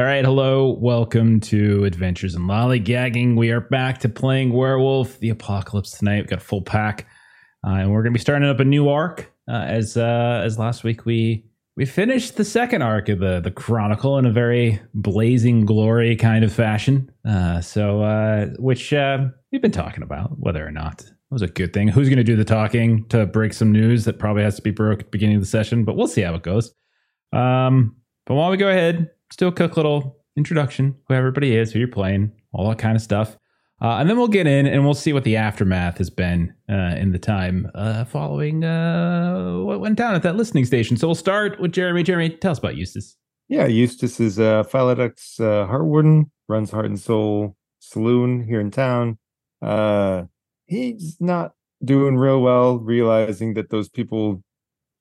All right, hello, welcome to Adventures in Lollygagging. We are back to playing Werewolf the Apocalypse tonight. We've got a full pack, uh, and we're going to be starting up a new arc. Uh, as uh, as last week we we finished the second arc of the the Chronicle in a very blazing glory kind of fashion. Uh, so, uh, which uh, we've been talking about whether or not it was a good thing. Who's going to do the talking to break some news that probably has to be broke at the beginning of the session? But we'll see how it goes. Um, but while we go ahead, a quick little introduction, who everybody is, who you're playing, all that kind of stuff. Uh, and then we'll get in and we'll see what the aftermath has been uh, in the time uh, following uh, what went down at that listening station. So we'll start with Jeremy. Jeremy, tell us about Eustace. Yeah, Eustace is uh, Philodox uh, Hart Warden, runs Heart and Soul Saloon here in town. Uh, he's not doing real well, realizing that those people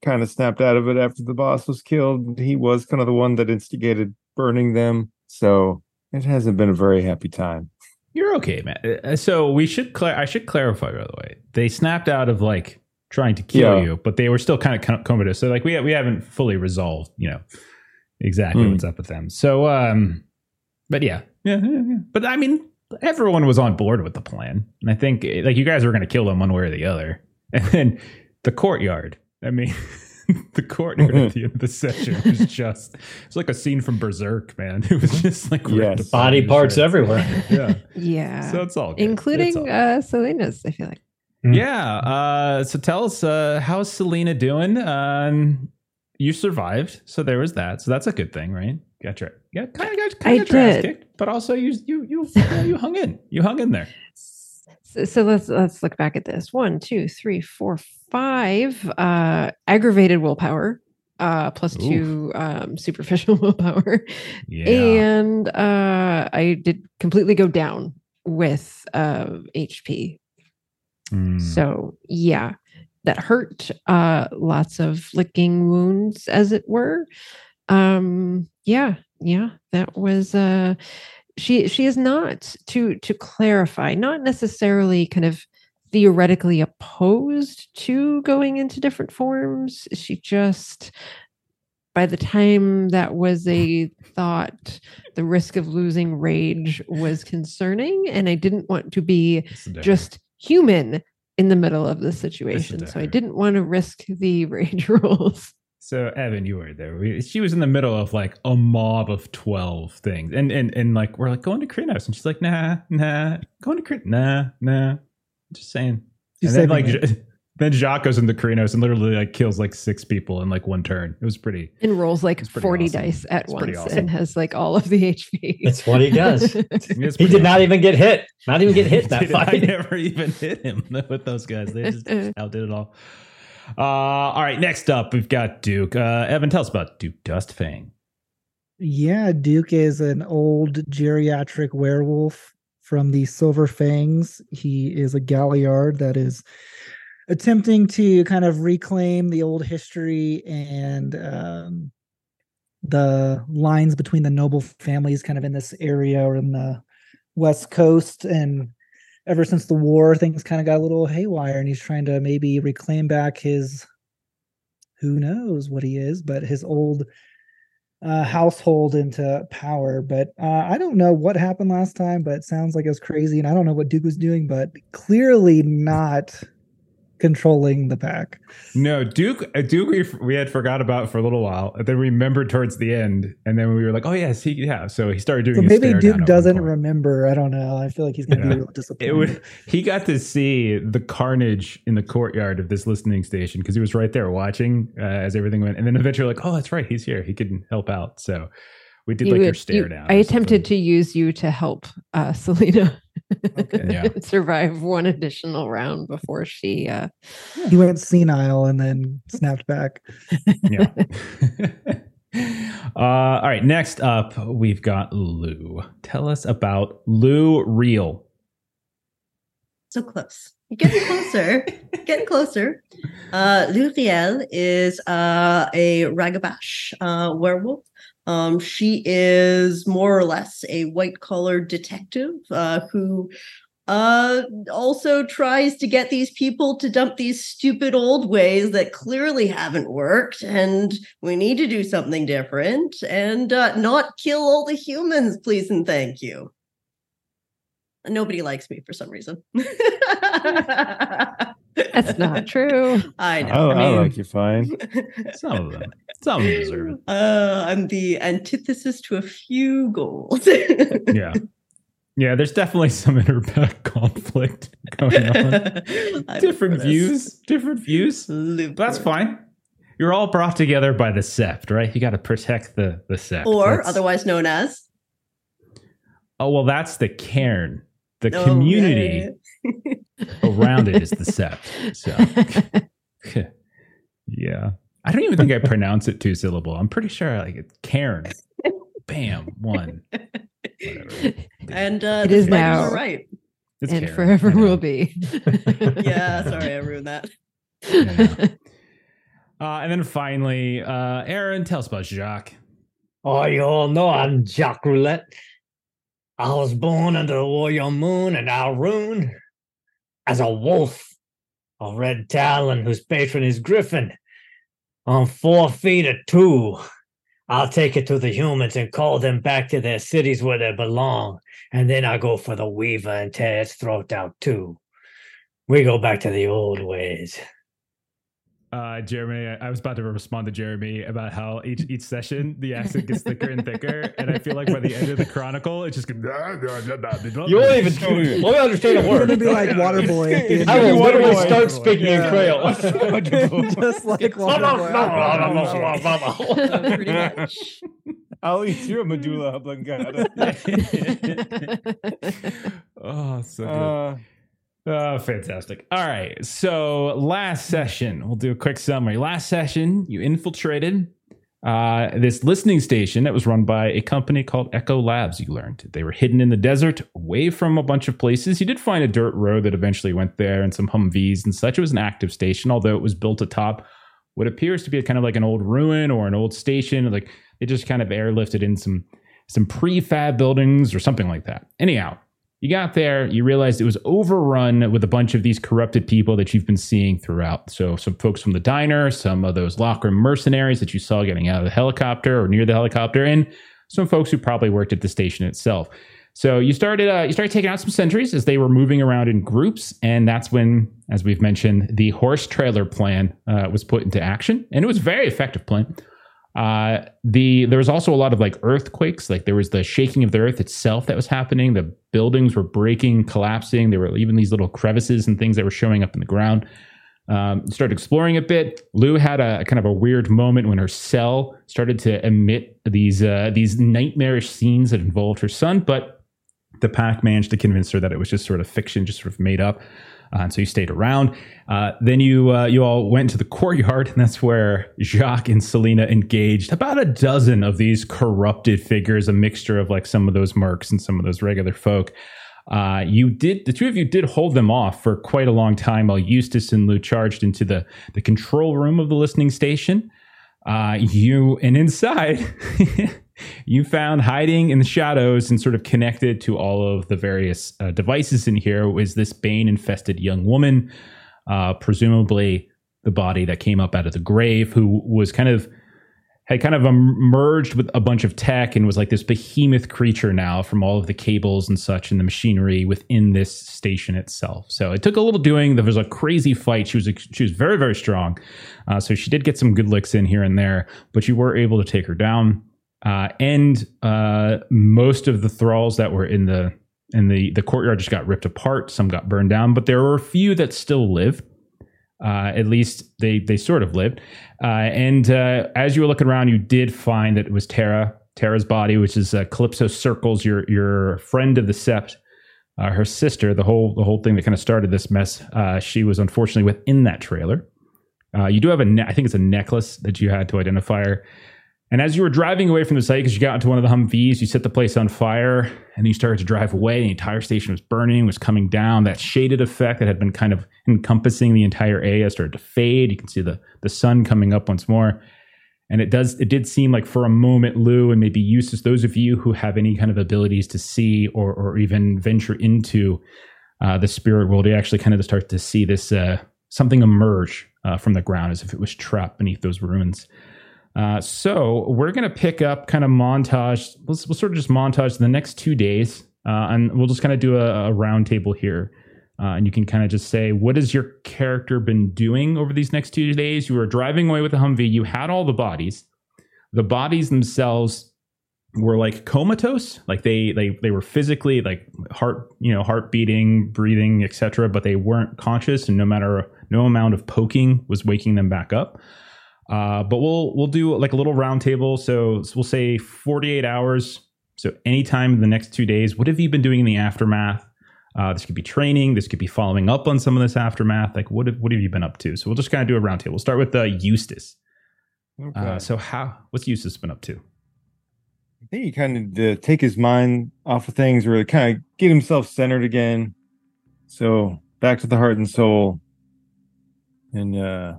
kind of snapped out of it after the boss was killed. He was kind of the one that instigated burning them. So it hasn't been a very happy time. You're okay, man. Uh, So we should I should clarify by the way. They snapped out of like trying to kill Yeah. you, but they were still kind of com- comatose. So like we we haven't fully resolved, you know, exactly Hmm. what's up with them. So um but yeah. Yeah, yeah, yeah. But I mean, everyone was on board with the plan. And I think eh, like you guys were going to kill them one way or the other. And then the courtyard. I mean, the courtyard at the end of the session was just it's like a scene from Berserk, man. It was just like Yes. Body parts shredded. everywhere. Yeah. Yeah. So it's all good. It's Including all good. uh Salina's, I feel like. Yeah. Uh, so tell us, uh, how's Selena doing? Um, you survived, so there was that. So that's a good thing, right? Got your yeah, kind of got kind I of your ass kicked, but also you you you you hung in. You hung in there. So, so let's let's look back at this. One, two, three, four, five. Uh aggravated willpower. Uh plus two um superficial willpower. Yeah. And uh I did completely go down with uh HP. Mm. So yeah, that hurt. Uh, lots of licking wounds, as it were. Um, yeah, yeah, that was. Uh, she she is not to to clarify, not necessarily kind of theoretically opposed to going into different forms. She just by the time that was a thought the risk of losing rage was concerning and i didn't want to be It's a dare. just human in the middle of the situation. So I didn't want to risk the rage rolls. So Evan, you were there. We, she was in the middle of like a mob of twelve things, and and and like we're like going to Crinos, and she's like, nah, nah, going to Crinos, nah, nah. Just saying. She's and then like it. Ja- then Jacques goes into Crinos and literally like kills like six people in like one turn. It was pretty. And rolls like 40 awesome. dice at It's once awesome. and has like all of the HP. That's what he does. He pretty did not even get hit. Not even get hit in that Dude, I never even hit him with those guys. They just outdid it all. Uh, all right, next up we've got Duke. Uh, Evan, tell us about Duke Dustfang. Yeah, Duke is an old geriatric werewolf from the Silver Fangs. He is a galliard that is attempting to kind of reclaim the old history and um, the lines between the noble families kind of in this area or in the west coast and ever since the war things kind of got a little haywire and he's trying to maybe reclaim back his who knows what he is but his old uh, household into power. But uh, I don't know what happened last time, but it sounds like it was crazy. And I don't know what Duke was doing, but clearly not controlling the pack. No, Duke. uh, Duke, we, we had forgot about for a little while, and then we remembered towards the end, and then we were like, "Oh yes, he yeah." So he started doing. So maybe Duke doesn't remember. I don't know. I feel like he's going to Yeah. be real disappointed. It would. He got to see the carnage in the courtyard of this listening station because he was right there watching uh, as everything went, and then eventually, like, oh, that's right, he's here. He can help out. So we did You like your stare you- down. I attempted something. to use you to help uh, Salina Okay. Yeah. survive one additional round before she. Uh, he went senile and then snapped back. yeah. uh, all right. Next up, we've got Lou. Tell us about Lou Real. So close. You're getting closer. getting closer. Uh, Lou Riel is uh, a Ragabash uh, werewolf. Um, she is more or less a white collar detective uh, who uh, also tries to get these people to dump these stupid old ways that clearly haven't worked. And we need to do something different and uh, not kill all the humans, please and thank you. Nobody likes me for some reason. That's not true. I know. I, I mean, like you fine. Some of them. Some of them deserve it. Uh, I'm the antithesis to a few goals. Yeah. Yeah, there's definitely some inner conflict going on. Different views, different views. Live That's fine. You're all brought together by the sept, right? You got to protect the the sept. Or That's- otherwise known as oh well, that's the cairn. The Oh, community yeah, around it is the sept. So yeah, I don't even think I pronounce it two syllable. I'm pretty sure like it's cairn. Bam, one. Whatever. And uh, It the is Spiders now. were right. It's and cairn. forever will be. Yeah, sorry, I ruined that. Yeah. Uh, and then finally, uh, Aaron, tell us about Jacques. Oh, you all know I'm Jacques Roulette. I was born under the warrior moon and Ahroun as a wolf, a red talon whose patron is Griffin. On four feet of two, I'll take it to the humans and call them back to their cities where they belong. And then I go for the weaver and tear its throat out too. We go back to the old ways. Uh, Jeremy, I, I was about to respond to Jeremy about how each each session the accent gets thicker and thicker, and I feel like by the end of the chronicle, it just goes. You won't even let me understand a It's word. gonna be like Waterboy. at the end I of will the literally Waterboy. start speaking in Yeah. Creole. Just like Waterboy. Pretty much. I'll eat your medulla oblongata. oh, so good. Uh, Oh, fantastic. All right. So, last session, we'll do a quick summary. Last session, you infiltrated uh, this listening station that was run by a company called Echo Labs, you learned. They were hidden in the desert, away from a bunch of places. You did find a dirt road that eventually went there and some Humvees and such. It was an active station, although it was built atop what appears to be kind of like an old ruin or an old station. Like they just kind of airlifted in some some prefab buildings or something like that. Anyhow, you got there, you realized it was overrun with a bunch of these corrupted people that you've been seeing throughout. So, some folks from the diner, some of those locker mercenaries that you saw getting out of the helicopter or near the helicopter, and some folks who probably worked at the station itself. So you started uh, you started taking out some sentries as they were moving around in groups, and that's when, as we've mentioned, the horse trailer plan uh, was put into action, and it was a very effective plan. Uh, the there was also a lot of like earthquakes, like there was the shaking of the earth itself that was happening. The buildings were breaking, collapsing. There were even these little crevices and things that were showing up in the ground. Um, started exploring a bit. Lou had a kind of a weird moment when her cell started to emit these uh, these nightmarish scenes that involved her son, but the pack managed to convince her that it was just sort of fiction, just sort of made up. Uh, and so you stayed around. Uh, then you uh, you all went to the courtyard, and that's where Jacques and Salina engaged about a dozen of these corrupted figures, a mixture of like some of those mercs and some of those regular folk. Uh, you did the two of you did hold them off for quite a long time while Eustace and Lou charged into the the control room of the listening station. Uh, you and inside, you found hiding in the shadows and sort of connected to all of the various uh, devices in here was this bane infested young woman, uh, presumably the body that came up out of the grave, who was kind of had kind of merged with a bunch of tech and was like this behemoth creature now from all of the cables and such and the machinery within this station itself. So it took a little doing. There was a crazy fight. She was she was very very strong, uh, so she did get some good licks in here and there, but you were able to take her down. Uh, and uh, most of the thralls that were in the in the the courtyard just got ripped apart. Some got burned down, but there were a few that still live. Uh, at least they they sort of lived. Uh, and uh, as you were looking around, you did find that it was Terra, Terra's body, which is uh, Calypso Circles, your your friend of the Sept, her sister. The whole the whole thing that kind of started this mess. She was unfortunately within that trailer. You do have a, ne- I think it's a necklace that you had to identify her. And as you were driving away from the site, because you got into one of the Humvees, you set the place on fire, and you started to drive away. And the entire station was burning, was coming down. That shaded effect that had been kind of encompassing the entire area started to fade. You can see the the sun coming up once more, and it does. It did seem like for a moment, Lou and maybe Eustace, those of you who have any kind of abilities to see or or even venture into uh, the spirit world, you actually kind of start to see this uh, something emerge uh, from the ground as if it was trapped beneath those ruins. Uh, so we're going to pick up kind of montage. Let's, we'll sort of just montage the next two days, uh, and we'll just kind of do a, a round table here. Uh, and you can kind of just say, what has your character been doing over these next two days? You were driving away with the Humvee. You had all the bodies. The bodies themselves were like comatose, like they they they were physically like heart you know heart beating, breathing, etc. But they weren't conscious, and no matter no amount of poking was waking them back up. Uh, but we'll we'll do like a little round table. So, we'll say 48 hours. So anytime in the next two days, what have you been doing in the aftermath? Uh, this could be training. This could be following up on some of this aftermath. Like, what have, what have you been up to? So we'll just kind of do a roundtable. We'll start with uh, Eustace. Okay. Uh, so how what's Eustace been up to? I think he kind of to take his mind off of things, really kind of get himself centered again. So back to the heart and soul, and uh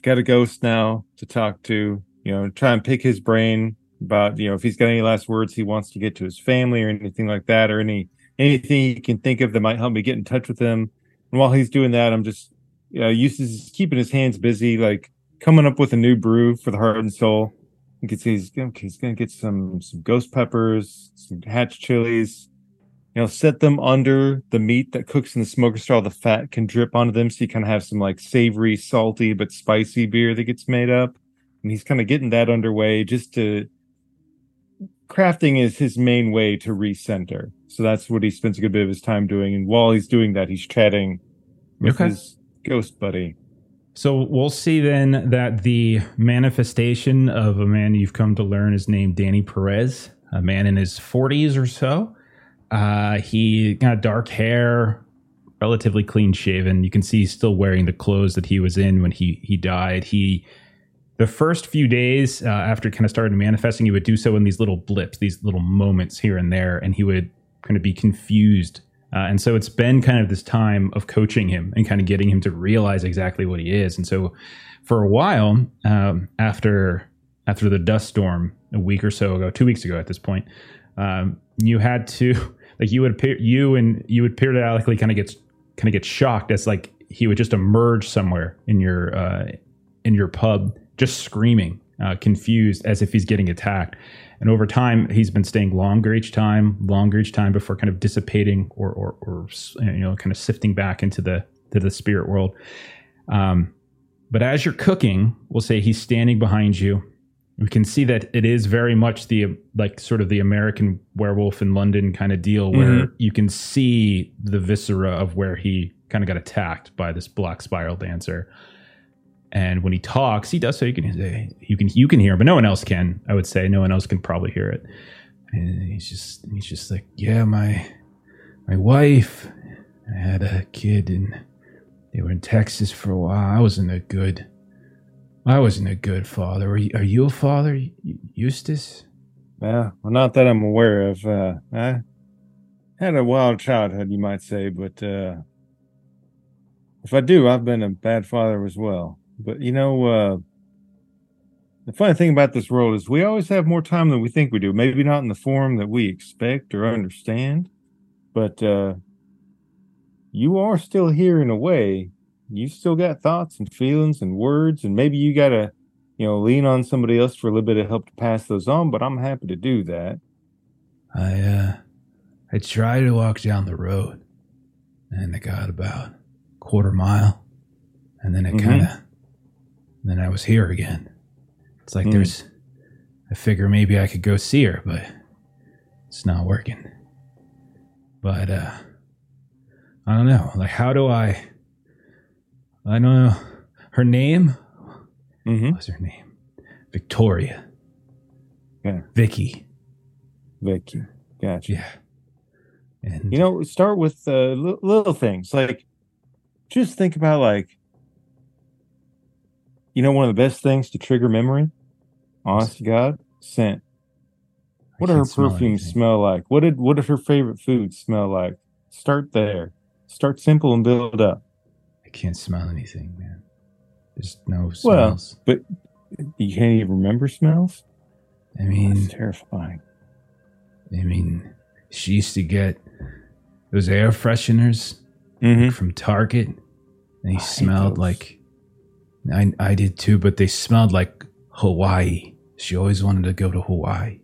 got a ghost now to talk to. You know, try and pick his brain about you know if he's got any last words he wants to get to his family or anything like that, or any anything he can think of that might help me get in touch with him. And while he's doing that, I'm just you know, is keeping his hands busy, like coming up with a new brew for the heart and soul. You can see he's he's gonna get some some ghost peppers, some hatch chilies. You know, set them under the meat that cooks in the smoker straw. The fat can drip onto them, so you kind of have some like savory, salty but spicy beer that gets made up. And he's kind of getting that underway just to crafting is his main way to recenter. So that's what he spends a good bit of his time doing. And while he's doing that, he's chatting with Okay. his ghost buddy. So we'll see then that the manifestation of a man you've come to learn is named Danny Perez, a man in his 40s or so. Uh, he got dark hair, relatively clean shaven. You can see he's still wearing the clothes that he was in when he he died. He the first few days uh, after kind of started manifesting, he would do so in these little blips, these little moments here and there, and he would kind of be confused. Uh, and so it's been kind of this time of coaching him and kind of getting him to realize exactly what he is. And so for a while, um, after after the dust storm a week or so ago, two weeks ago at this point, um, you had to like you would appear you and you would periodically kind of get kind of get shocked as like he would just emerge somewhere in your uh, in your pub just screaming uh, confused as if he's getting attacked. And over time he's been staying longer each time longer each time before kind of dissipating or or, or you know kind of sifting back into the to the spirit world. Um, but as you're cooking we'll say he's standing behind you we can see that it is very much the like sort of the American werewolf in London kind of deal where mm-hmm. you can see the viscera of where he kind of got attacked by this black spiral dancer. And when he talks, he does so you can you can you can hear, him, but no one else can. I would say no one else can probably hear it. And he's just he's just like, yeah, my my wife I had a kid, and they were in Texas for a while. I wasn't a good I wasn't a good father. Are you, are you a father, Eustace? Yeah, well, not that I'm aware of. Uh, I had a wild childhood, you might say, but uh, if I do, I've been a bad father as well. But you know, uh, the funny thing about this world is we always have more time than we think we do. Maybe not in the form that we expect or understand, but uh, you are still here in a way. You still got thoughts and feelings and words, and maybe you got to you know, lean on somebody else for a little bit of help to pass those on, but I'm happy to do that. I uh I tried to walk down the road and I got about a quarter mile and then it Mhm. kind of then I was here again. It's like Mm. there's I figure maybe I could go see her, but it's not working. But uh I don't know. Like how do I I don't know her name? Mm-hmm. What's her name? Victoria. Yeah. Vicky. Vicky, gotcha. Yeah. And You know, start with uh, li- little things like just think about like, you know, one of the best things to trigger memory. Honest to God, scent. What did her can't smell perfumes smell like? What did what did her favorite foods smell like? Start there. Start simple and build up. I can't smell anything, man. There's no smells. Well, but You can't even remember smells. I mean, That's terrifying. I mean, she used to get those air fresheners Mhm. from Target, and they I smelled like. I I did too, but they smelled like Hawaii. She always wanted to go to Hawaii,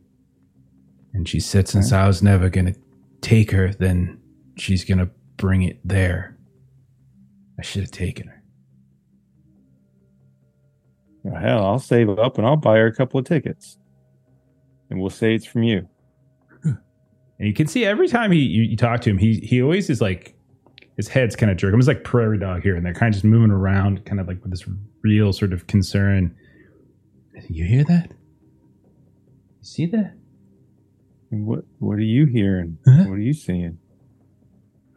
and she said since I was never gonna take her, then she's gonna bring it there. I should have taken her. Well, hell, I'll save up and I'll buy her a couple of tickets, and we'll say it's from you. And you can see every time he you, you talk to him, he he always is like his head's kind of jerking. He's like prairie dog here and they're kind of just moving around, kind of like with this real sort of concern. You hear that? You see that? What What are you hearing? Huh? What are you seeing?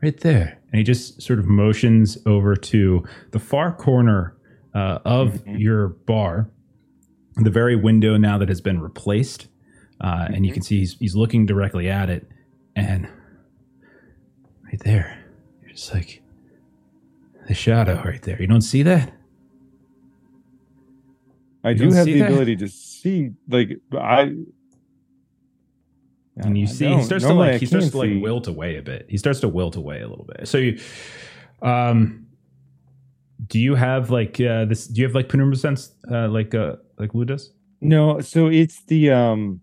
Right there. And he just sort of motions over to the far corner uh, of Mhm. your bar, the very window now that has been replaced. Uh, And you Mhm. can see he's, he's looking directly at it. And right there, you're just like the shadow right there. You don't see that? I You do have the that? ability to see, like I. and you I see he starts Normally to I like he starts to like see. wilt away a bit. He starts to wilt away a little bit. So you, um, do you have like uh this? Do you have like penumbra sense, uh, like uh like Lou does? No, so it's the um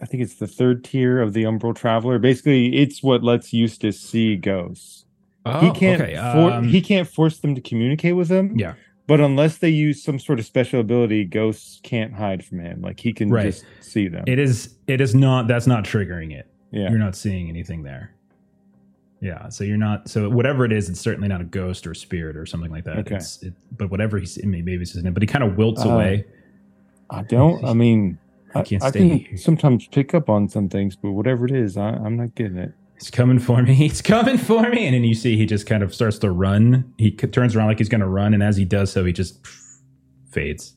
I think it's the third tier of the Umbral Traveler. Basically, it's what lets Eustace see ghosts. he can't okay, for, um, he can't force them to communicate with him. Yeah. But unless they use some sort of special ability, ghosts can't hide from him. Like he can Right. just see them. It is. It is not. That's not triggering it. yeah. You're not seeing anything there. Yeah. So you're not. So whatever it is, it's certainly not a ghost or a spirit or something like that. Okay. It's, it, but whatever he's maybe it's just, but he kind of wilts Uh, away. I don't I mean I I, can't I here. can sometimes pick up on some things, but whatever it is, I, I'm not getting it. He's coming for me. He's coming for me. And then you see he just kind of starts to run. He c- turns around like he's going to run, and as he does so, he just fades.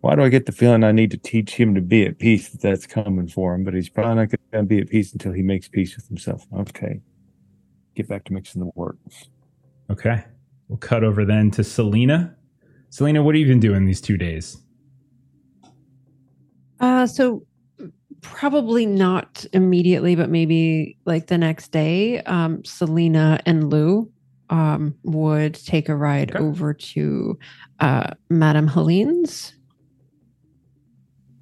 Why do I get the feeling I need to teach him to be at peace that that's coming for him? But he's probably not going to be at peace until he makes peace with himself. Okay. Get back to mixing the work. Okay. We'll cut over then to Salina. Salina, what have you been doing these two days? Uh, so probably not immediately, but maybe like the next day, um, Salina and Lou um, would take a ride Okay. over to uh, Madame Helene's.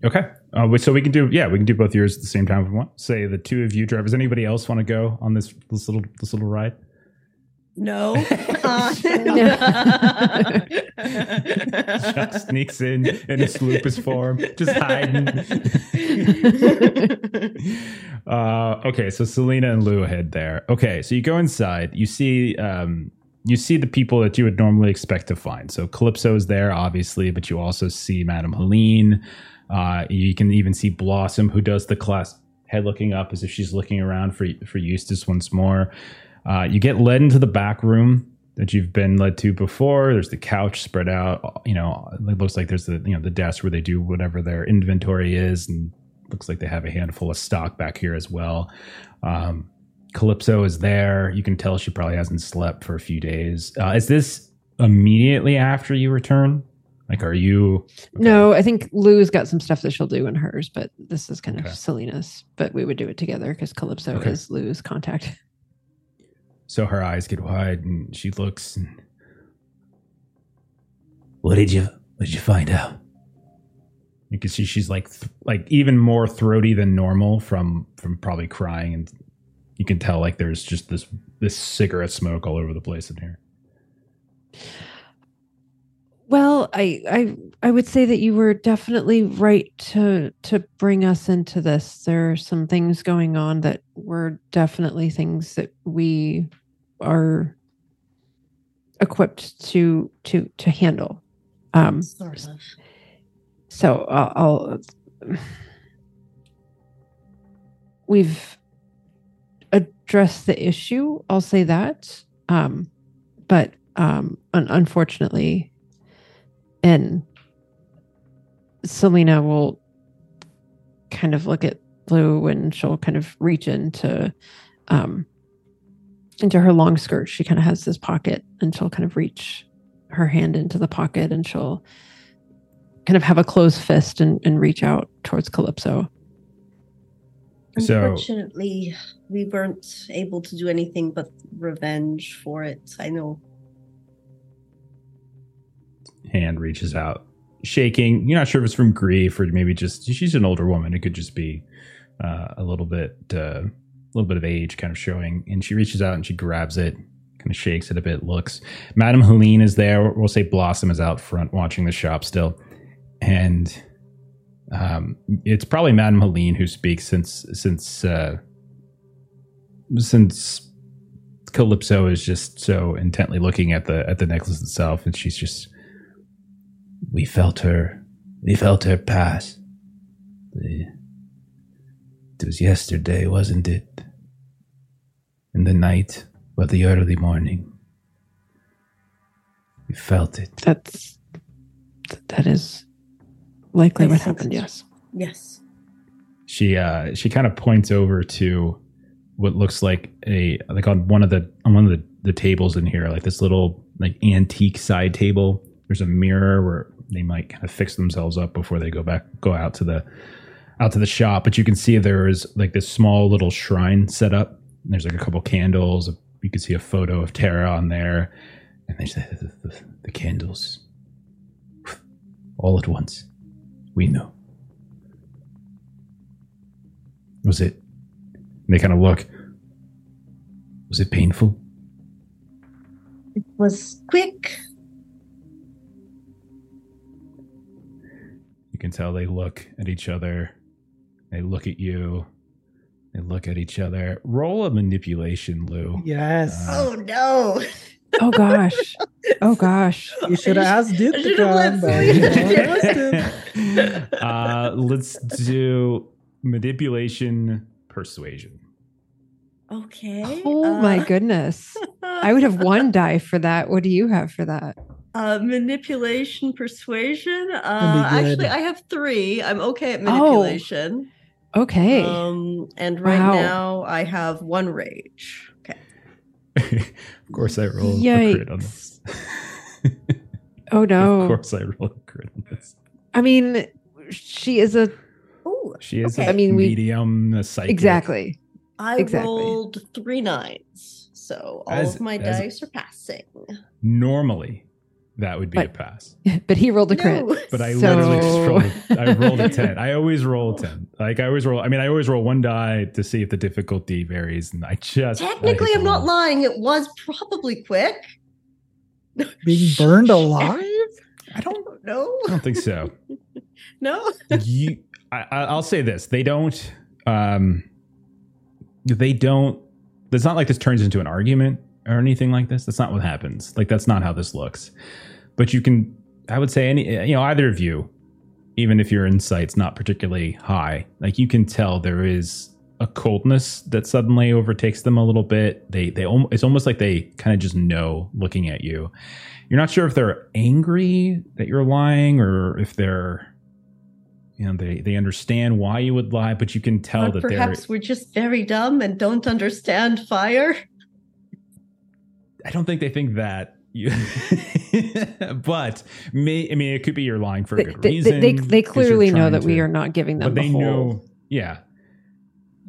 Okay. Uh, so we can do, yeah, we can do both yours at the same time if we want. Say the two of you drive. Does anybody else want to go on this this little this little ride? No. Uh, Chuck sneaks in in his lupus form, just hiding. uh, okay, so Salina and Lou head there. Okay, so you go inside. You see, um, you see the people that you would normally expect to find. So Calypso is there, obviously, but you also see Madame Helene. Uh, you can even see Blossom, who does the class head looking up as if she's looking around for for Eustace once more. Uh, you get led into the back room that you've been led to before. There's the couch spread out. You know, it looks like there's the you know the desk where they do whatever their inventory is, and looks like they have a handful of stock back here as well. Um, Calypso is there. You can tell she probably hasn't slept for a few days. Uh, is this immediately after you return? Like, are you? No, I think Lou's got some stuff that she'll do in hers, but this is kind Okay. of Salina's. But we would do it together because Calypso Okay. is Lou's contact. So her eyes get wide, and she looks. And, what did you? What did you find out? You can see she's like, th- like even more throaty than normal from from probably crying, and you can tell like there's just this this cigarette smoke all over the place in here. Well, I, I I would say that you were definitely right to to bring us into this. There are some things going on that were definitely things that we are equipped to to to handle. Um, sort of. so I'll, I'll we've addressed the issue. I'll say that, um, but um, un- unfortunately, and Salina will kind of look at Lou and she'll kind of reach into um, into her long skirt. She kind of has this pocket, and she'll kind of reach her hand into the pocket, and she'll kind of have a closed fist and, and reach out towards Calypso. So- Unfortunately, we weren't able to do anything but revenge for it. I know. Hand reaches out, shaking. You're not sure if it's from grief or maybe just she's an older woman. It could just be uh, a little bit, uh, a little bit of age kind of showing. And she reaches out and she grabs it, kind of shakes it a bit. Looks. Madame Helene is there. We'll say Blossom is out front watching the shop still, and um, it's probably Madame Helene who speaks since since uh, since Calypso is just so intently looking at the at the necklace itself, and she's just. We felt her. We felt her pass. The- It was yesterday, wasn't it? In the night or the early morning. You felt it. That's that is likely what happened. Yes. Yes. she uh she kind of points over to what looks like a like on one of the on one of the, the tables in here like this little like antique side table there's a mirror where they might kind of fix themselves up before they go back go out to the out to the shop but you can see there is like this small little shrine set up and there's like a couple candles you can see a photo of tara on there and there's the, the, the, the candles all at once we know was it? They kind of look. Was it painful? It was quick. You can tell they look at each other. They look at you. They look at each other. Roll a manipulation, Lou. Yes. Uh, Oh no. Oh gosh. Oh gosh. you should have asked Duke to should've let come, but Celine you do know, it. asked him. uh, let's do manipulation persuasion. Okay. Oh my uh, goodness. I would have one die for that. What do you have for that? Uh, manipulation, persuasion. Uh, That'd be good. actually, I have three. I'm okay at Oh. Manipulation. Okay. Um, and right Wow. now I have one rage. Okay. of course, I roll a crit on this. oh no! Of course, I roll a crit on this. I mean, she is a Oh, She is Okay. a I mean, we- medium, a psychic. exactly. I Exactly. rolled three nines, so all As- of my as- dice are passing. Normally, that would be a pass. But he rolled a crit. No. But I So- literally just rolled. A, I rolled a ten. I always roll a ten. Like I always roll. I mean, I always roll one die to see if the difficulty varies, and I just Technically, the I'm not lying. It was probably quick. Being burned alive? I don't. know. I don't think so. no. you, I, I- I'll say this: they don't. Um, they don't. It's not like this turns into an argument or anything like this. That's not what happens. Like that's not how this looks. But you can. I would say any. You know, either of you, even if your insight's not particularly high, like you can tell there is a coldness that suddenly overtakes them a little bit. They they it's almost like they kind of just know looking at you. You're not sure if they're angry that you're lying or if they're you know they they understand why you would lie, but you can tell Or that perhaps they're we're just very dumb and don't understand fire. I don't think they think that. You, but may, I mean, it could be you're lying for a They, good they, reason. they, they 'cause you're clearly know trying that we are not giving them but the they whole. know yeah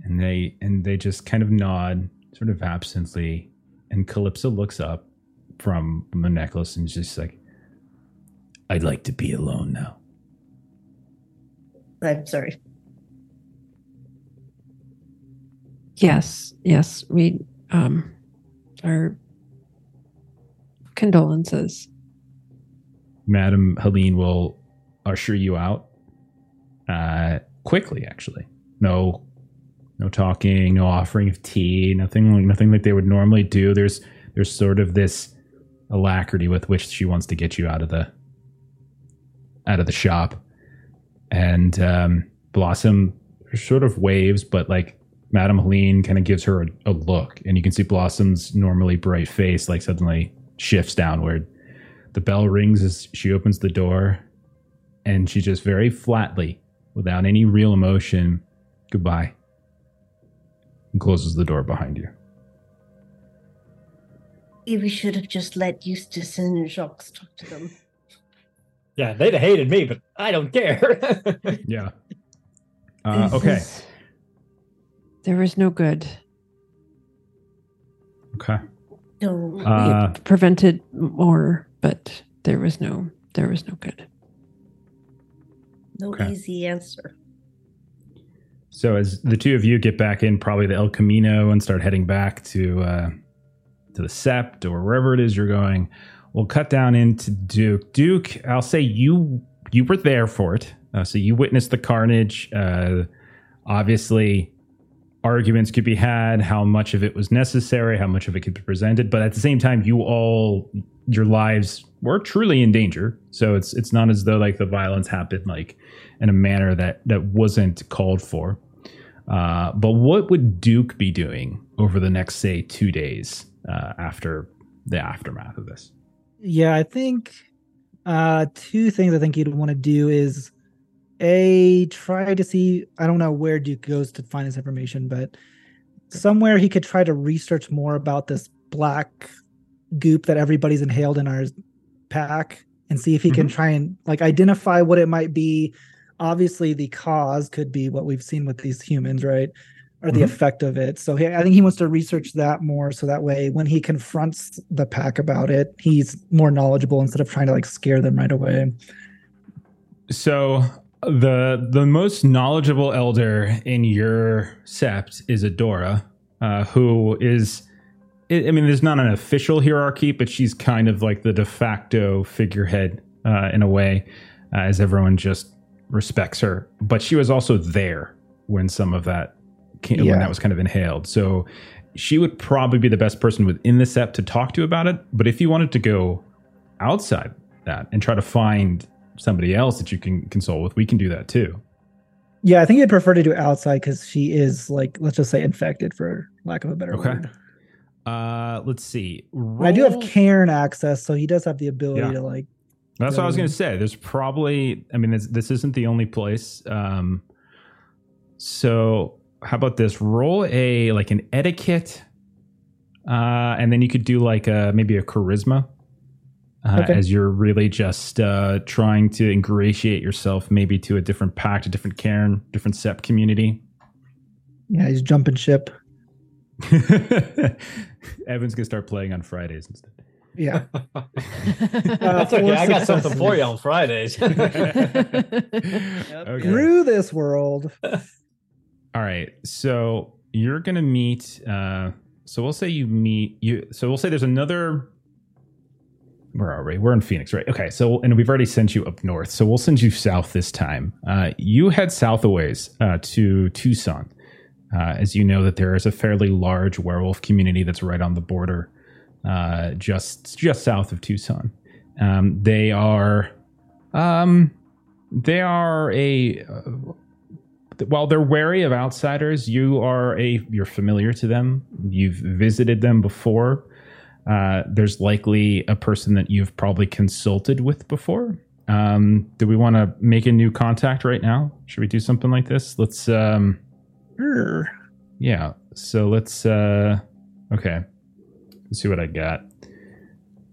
and they and they just kind of nod sort of absently and calypso looks up from the necklace and is just like i'd like to be alone now I'm sorry. Yes, yes. We um our condolences. madam helene will usher you out uh quickly actually. No no talking no offering of tea nothing nothing like they would normally do. There's there's sort of this alacrity with which she wants to get you out of the out of the shop. And um blossom sort of waves but like madam helene kind of gives her a, a look and you can see blossom's normally bright face like suddenly shifts downward the bell rings as she opens the door and she just very flatly without any real emotion goodbye and closes the door behind you We should have just let Eustace and Jacques talk to them. Yeah, they'd have hated me, but I don't care. yeah uh, okay there was no good. Okay. No. Uh, it prevented more, but there was no there was no good. no okay. easy answer. So as the two of you get back in probably the El Camino and start heading back to uh, to the Sept or wherever it is you're going, we'll cut down into Duke. Duke, I'll say you you were there for it, uh, so you witnessed the carnage. Uh, obviously, arguments could be had how much of it was necessary, how much of it could be presented, but at the same time, you all your lives were truly in danger. So it's it's not as though like the violence happened like in a manner that that wasn't called for. Uh, but what would Duke be doing over the next, say, two days uh, after the aftermath of this? Yeah, I think uh two things I think you'd want to do is a try to see I don't know where Duke goes to find this information, but somewhere he could try to research more about this black goop that everybody's inhaled in our pack and see if he can try and like identify what it might be. Obviously, the cause could be what we've seen with these humans, right? Or the Mhm. effect of it. So he, I think he wants to research that more so that way when he confronts the pack about it, he's more knowledgeable instead of trying to like scare them right away. So the the most knowledgeable elder in your sept is Adora, uh, who is. I mean, there's not an official hierarchy, but she's kind of like the de facto figurehead uh, in a way, uh, as everyone just respects her. But she was also there when some of that came, when that was kind of inhaled. So she would probably be the best person within the sept to talk to about it. But if you wanted to go outside that and try to find somebody else that you can consult with, we can do that too. Yeah, I think I'd prefer to do outside because she is like, let's just say infected for lack of a better Okay. word. Uh, let's see. And I do have Roll- Cairn access, so he does have the ability Yeah. to like That's what I was going to say. There's probably, I mean, this, this isn't the only place. Um, so how about this? Roll a like an etiquette, uh, and then you could do like a maybe a charisma, uh, Okay. as you're really just uh, trying to ingratiate yourself maybe to a different pact, a different cairn, different sept community. yeah, he's jumping ship. Evan's gonna start playing on Fridays instead. Yeah. That's okay. I got something for you on Fridays. Okay. Through this world. All right. So you're gonna meet. Uh, so we'll say you meet you. So we'll say there's another. Where are we? We're in Phoenix, right? Okay. So and we've already sent you up north. So we'll send you south this time. Uh, you head south a ways uh, to Tucson. Uh, as you know that there is a fairly large werewolf community that's right on the border, uh, just just south of Tucson. Um, they are, um, they are a uh, while they're wary of outsiders, you are a you're familiar to them. You've visited them before. Uh, there's likely a person that you've probably consulted with before. Um, do we want to make a new contact right now? Should we do something like this? Let's. Um, yeah. So let's. Uh, okay. Let's see what I got.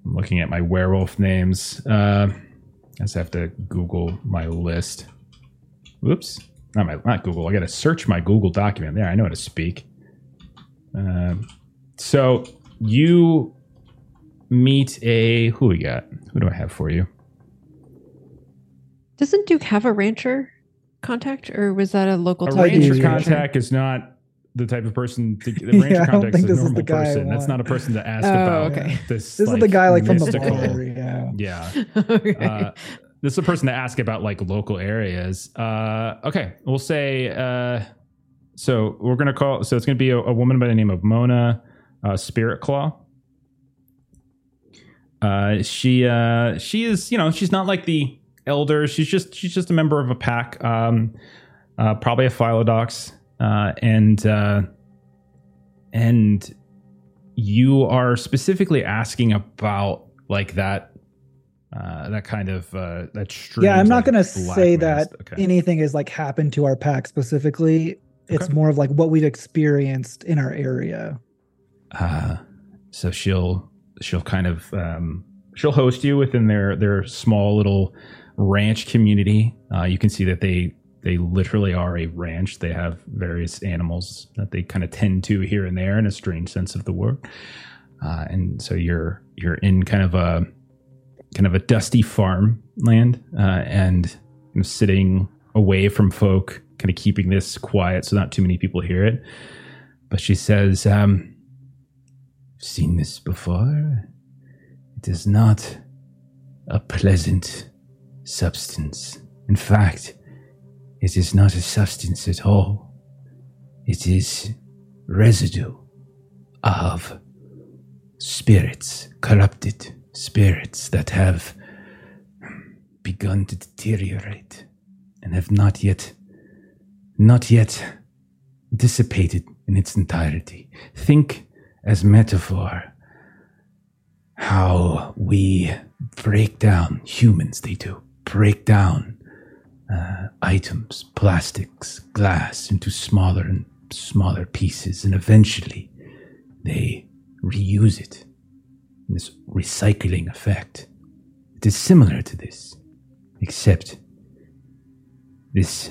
I'm looking at my werewolf names. Uh, I just have to Google my list. Whoops. Not my not Google. I got to search my Google document. There, I know how to speak. Um, so you meet a who we got? Who do I have for you? Doesn't Duke have a rancher contact, or was that a local? A I do, ranger contact is not the type of person. To, the Yeah, ranger I don't contact is a this is normal the guy person. That's not a person to ask Oh, about okay. this. This is the guy like from the mystical- bar. Yeah. Yeah. okay. Uh, this is a person to ask about like local areas. Uh, okay, we'll say. Uh, so we're gonna call. So it's gonna be a, a woman by the name of Mona uh, Spirit Claw. Uh, she uh, she is you know she's not like the elder. She's just she's just a member of a pack. Um, uh, probably a Philodox, uh, and uh, and you are specifically asking about like that uh, that kind of uh, that strange, Yeah, I'm not like, gonna say that Okay. anything has like happened to our pack specifically. It's Okay. more of like what we've experienced in our area. Uh, so she'll she'll kind of um, she'll host you within their their small little ranch community. Uh, you can see that they they literally are a ranch. They have various animals that they kind of tend to here and there in a strange sense of the word. Uh, and so you're you're in kind of a kind of a dusty farm land uh, and kind of sitting away from folk, kind of keeping this quiet so not too many people hear it. But she says, um, "Seen this before? It is not a pleasant substance. In fact." It is not a substance at all. It is residue of spirits, corrupted spirits that have begun to deteriorate and have not yet, not yet dissipated in its entirety. Think as metaphor how we break down humans, they do break down uh, items, plastics, glass into smaller and smaller pieces, and eventually they reuse it. in This recycling effect. It is similar to this, except this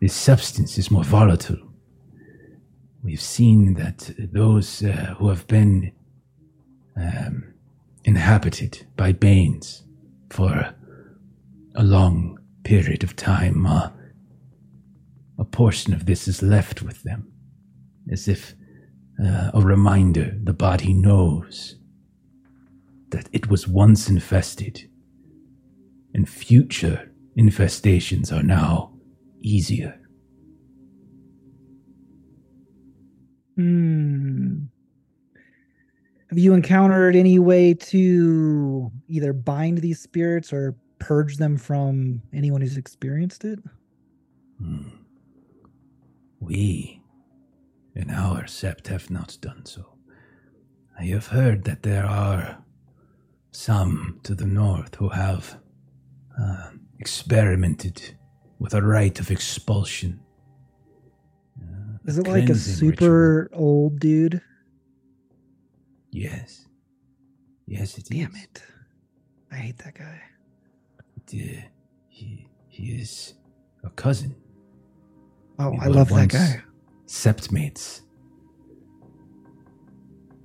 this substance is more volatile. We've seen that those uh, who have been um, inhabited by Banes for a long period of time, uh, a portion of this is left with them, as if uh, a reminder the body knows that it was once infested, and future infestations are now easier. Hmm. Have you encountered any way to either bind these spirits or purge them from anyone who's experienced it? Hmm. We, in our sept, have not done so. I have heard that there are some to the north who have uh, experimented with a rite of expulsion. Is it like a super old dude? Yes. Yes, it is. Damn it. I hate that guy. Uh, he, he is a cousin. Oh, We I love that guy. Septmates.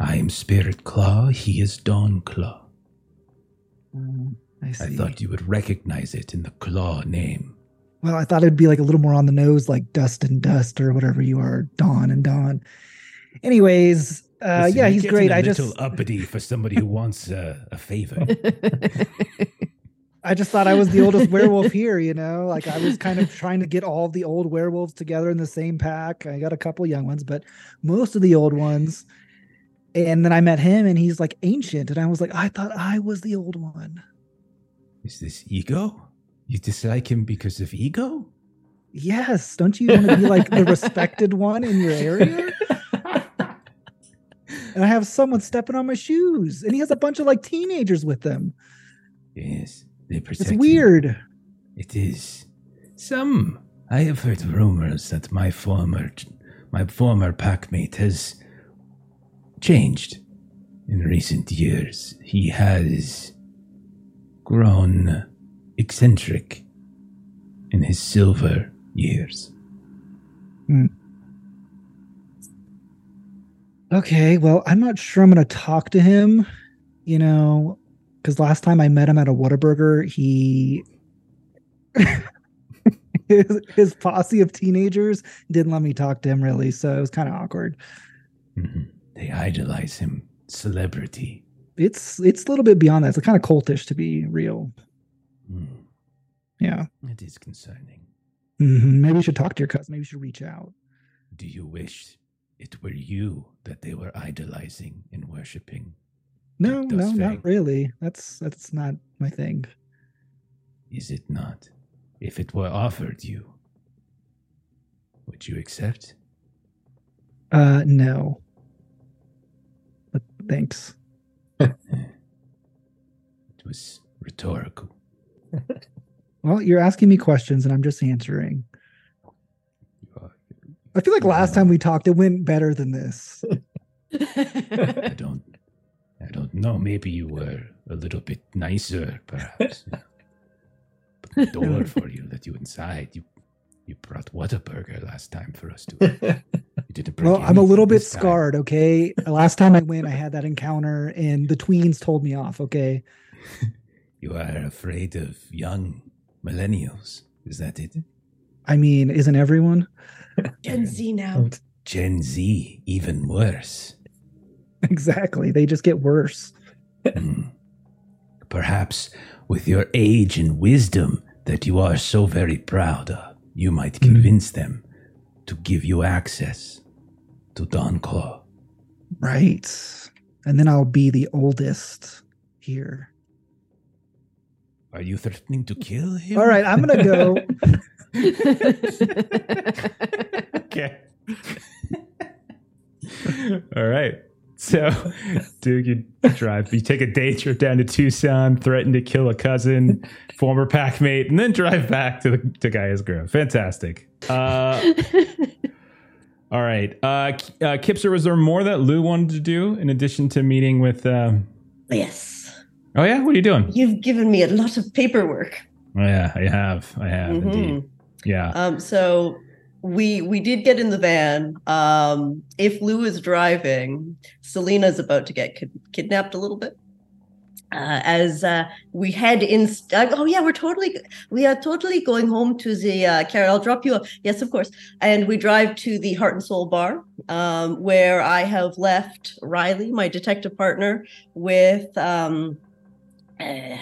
I am Spirit Claw, he is Dawn Claw. Mm, I I thought you would recognize it in the Claw name. Well, I thought it'd be like a little more on the nose, like dust and dust or whatever you are, Dawn and Dawn. Anyways, uh, Listen, yeah, he's great. A I just, little uppity for somebody who wants uh, a favor. I just thought I was the oldest werewolf here. You know, like I was kind of trying to get all the old werewolves together in the same pack. I got a couple young ones, but most of the old ones. And then I met him, and he's like ancient, and I was like, I thought I was the old one. Is this ego? You dislike him because of ego? Yes, don't you want to be like the respected one in your area? And I have someone stepping on my shoes, and he has a bunch of like teenagers with them. Yes, they protect It's him. weird. It is. Some. I have heard rumors that my former, my former packmate has changed in recent years. He has grown eccentric in his silver years. Okay, well, I'm not sure I'm going to talk to him, you know, because last time I met him at a Whataburger, he. his, his posse of teenagers didn't let me talk to him really, so it was kind of awkward. Mhm. They idolize him, celebrity. It's it's a little bit beyond that. It's kind of cultish to be real. Hmm, Yeah, It is concerning. Mhm. maybe you should talk to your cousin. Maybe you should reach out. Do you wish it were you that they were idolizing and worshipping? No, Like no, Fang? not really. That's that's not my thing. Is it not? If it were offered you, would you accept? Uh, no. But thanks. It was rhetorical. Well, you're asking me questions, and I'm just answering. I feel like last time we talked, it went better than this. I don't. I don't know. Maybe you were a little bit nicer, perhaps. Put the door for you, let you inside. You You brought Whataburger last time for us to. You didn't bring Well, I'm a little bit this time. scarred. Okay, last time I went, I had that encounter, and the tweens told me off. Okay, You are afraid of young millennials. Is that it? I mean, isn't everyone? Gen Z now. Gen Z, even worse. Exactly. They just get worse. Hmm. Perhaps with your age and wisdom that you are so very proud of, you might Hmm. convince them to give you access to Dawn Claw. Right. And then I'll be the oldest here. Are you threatening to kill him? All right, I'm gonna go. okay. All right. So, dude, you drive, you take a day trip down to Tucson, threaten to kill a cousin, former pack mate, and then drive back to the to Gaia's Grove. Fantastic. Uh, all right. Uh, uh, Kipser, was there more that Lou wanted to do in addition to meeting with? Um, Yes. Oh yeah, what are you doing? You've given me a lot of paperwork. Oh, yeah, I have. I have Mhm. indeed. Yeah. Um, so we we did get in the van. Um, if Lou is driving, Salina's about to get kid- kidnapped a little bit. Uh, as uh, we head in, uh, oh yeah, we're totally, we are totally going home to the uh, Carol. I'll drop you. off. Yes, of course. And we drive to the Heart and Soul Bar, um, where I have left Riley, my detective partner, with um, uh,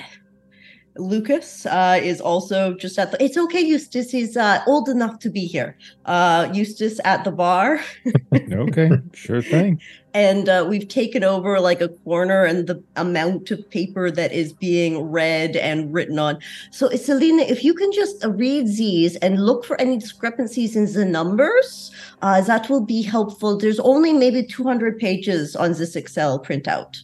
Lucas uh, is also just at the. It's okay, Eustace. He's uh, old enough to be here. Uh, Eustace at the bar, Okay, sure thing. and uh, we've taken over like a corner and the amount of paper that is being read and written on. So, Salina, if you can just read these and look for any discrepancies in the numbers, uh, that will be helpful. There's only maybe 200 pages on this Excel printout.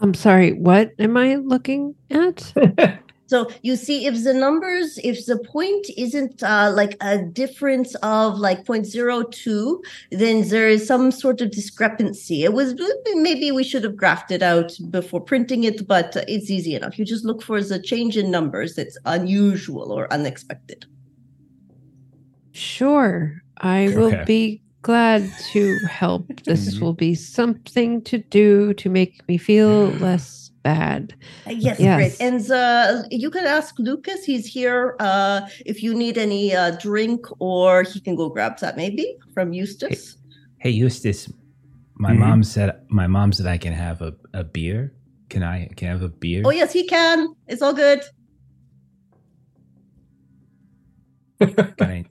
I'm sorry, what am I looking at? So you see, if the numbers, if the point isn't uh, like a difference of like 0.02, then there is some sort of discrepancy. It was maybe we should have graphed it out before printing it, but uh, it's easy enough. You just look for the change in numbers that's unusual or unexpected. Sure, I will be glad to help. This Mhm. will be something to do to make me feel less bad. Yes, Yes. great. And uh, you can ask Lucas. He's here. Uh, if you need any uh, drink, or he can go grab that maybe from Eustace. Hey Eustace, my Mhm. mom said my mom said I can have a, a beer. Can I can I have a beer? Oh yes, he can. It's all good. Can I-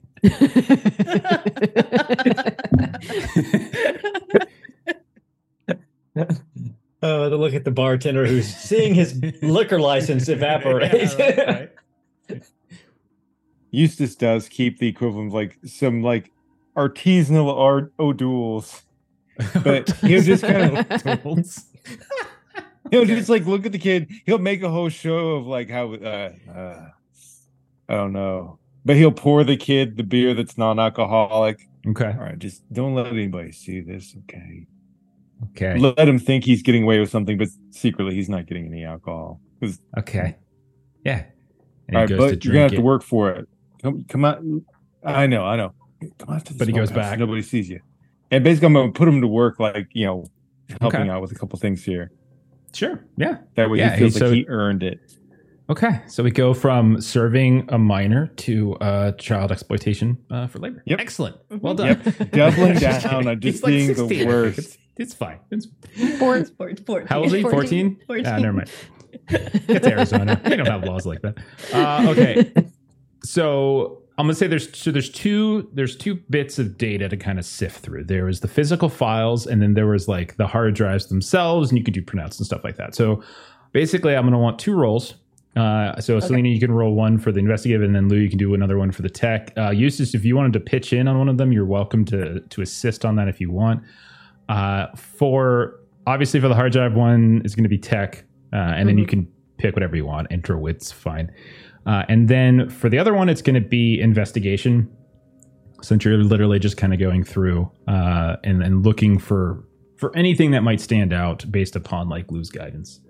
Uh, to look at the bartender who's seeing his liquor license evaporate. Yeah, right. Eustace does keep the equivalent of like some like artisanal art O'Doul's. But he'll just kind of- He'll just like look at the kid. He'll make a whole show of like how uh, uh I don't know. But he'll pour the kid the beer that's non-alcoholic. okay. All right, just don't let anybody see this, okay? Okay. Let him think he's getting away with something, but secretly he's not getting any alcohol. Okay. Yeah. And all right, but you're gonna have drink to work for it. Come, come on. I know, I know. Come on to the But he goes smokehouse so back. Nobody sees you. And basically, I'm gonna put him to work, like you know, helping Okay. out with a couple things here. Sure. Yeah. That way, Yeah, he feels he- like so- he earned it. Okay. So we go from serving a minor to uh, child exploitation uh, for labor. Yep. Excellent. Mhm. Well done. Yep. Doubling down kidding. on just He's like being the worst. It's, it's fine. It's, Four- Four- 14. how old is he? 14? 14. Ah, never mind. It's Arizona. they don't have laws like that. Uh, okay. So I'm gonna say there's so there's two there's two bits of data to kind of sift through. There was the physical files, and then there was like the hard drives themselves, and you could do printouts and stuff like that. So basically, I'm gonna want two rolls. Uh, so Salina, you can roll one for the investigative, and then Lou, you can do another one for the tech. Uh, Eustace, if you wanted to pitch in on one of them, you're welcome to to assist on that if you want. Uh, for obviously for the hard drive one is going to be tech, uh, and then you can pick whatever you want. Enter width's fine. Uh, and then for the other one, it's going to be investigation. Since you're literally just kind of going through uh, and and looking for for anything that might stand out based upon like Lou's guidance.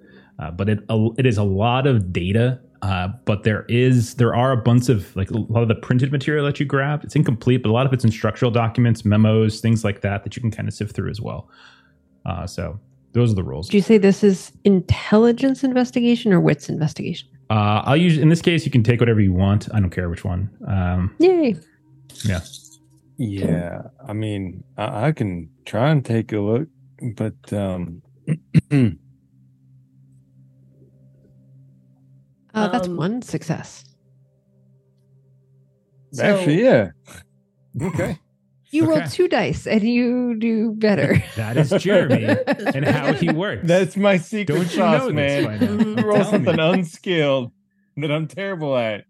Uh, but it it is a lot of data Uh, but there is there are a bunch of like a lot of the printed material that you grab. It's incomplete, but a lot of it's instructional documents, memos, things like that that you can kind of sift through as well. Uh, so those are the rules. Do you say this is intelligence investigation or wits investigation? Uh, I'll use in this case. You can take whatever you want. I don't care which one. Um, Yay. yeah. Yeah, I mean, I, I can try and take a look, but um, Uh, that's Um, one success. So- actually, yeah. Okay. You roll two dice and you do better. That is Jeremy and how he works. That's my secret Don't you sauce, know man. by now? Mhm. Roll something me. unskilled that I'm terrible at.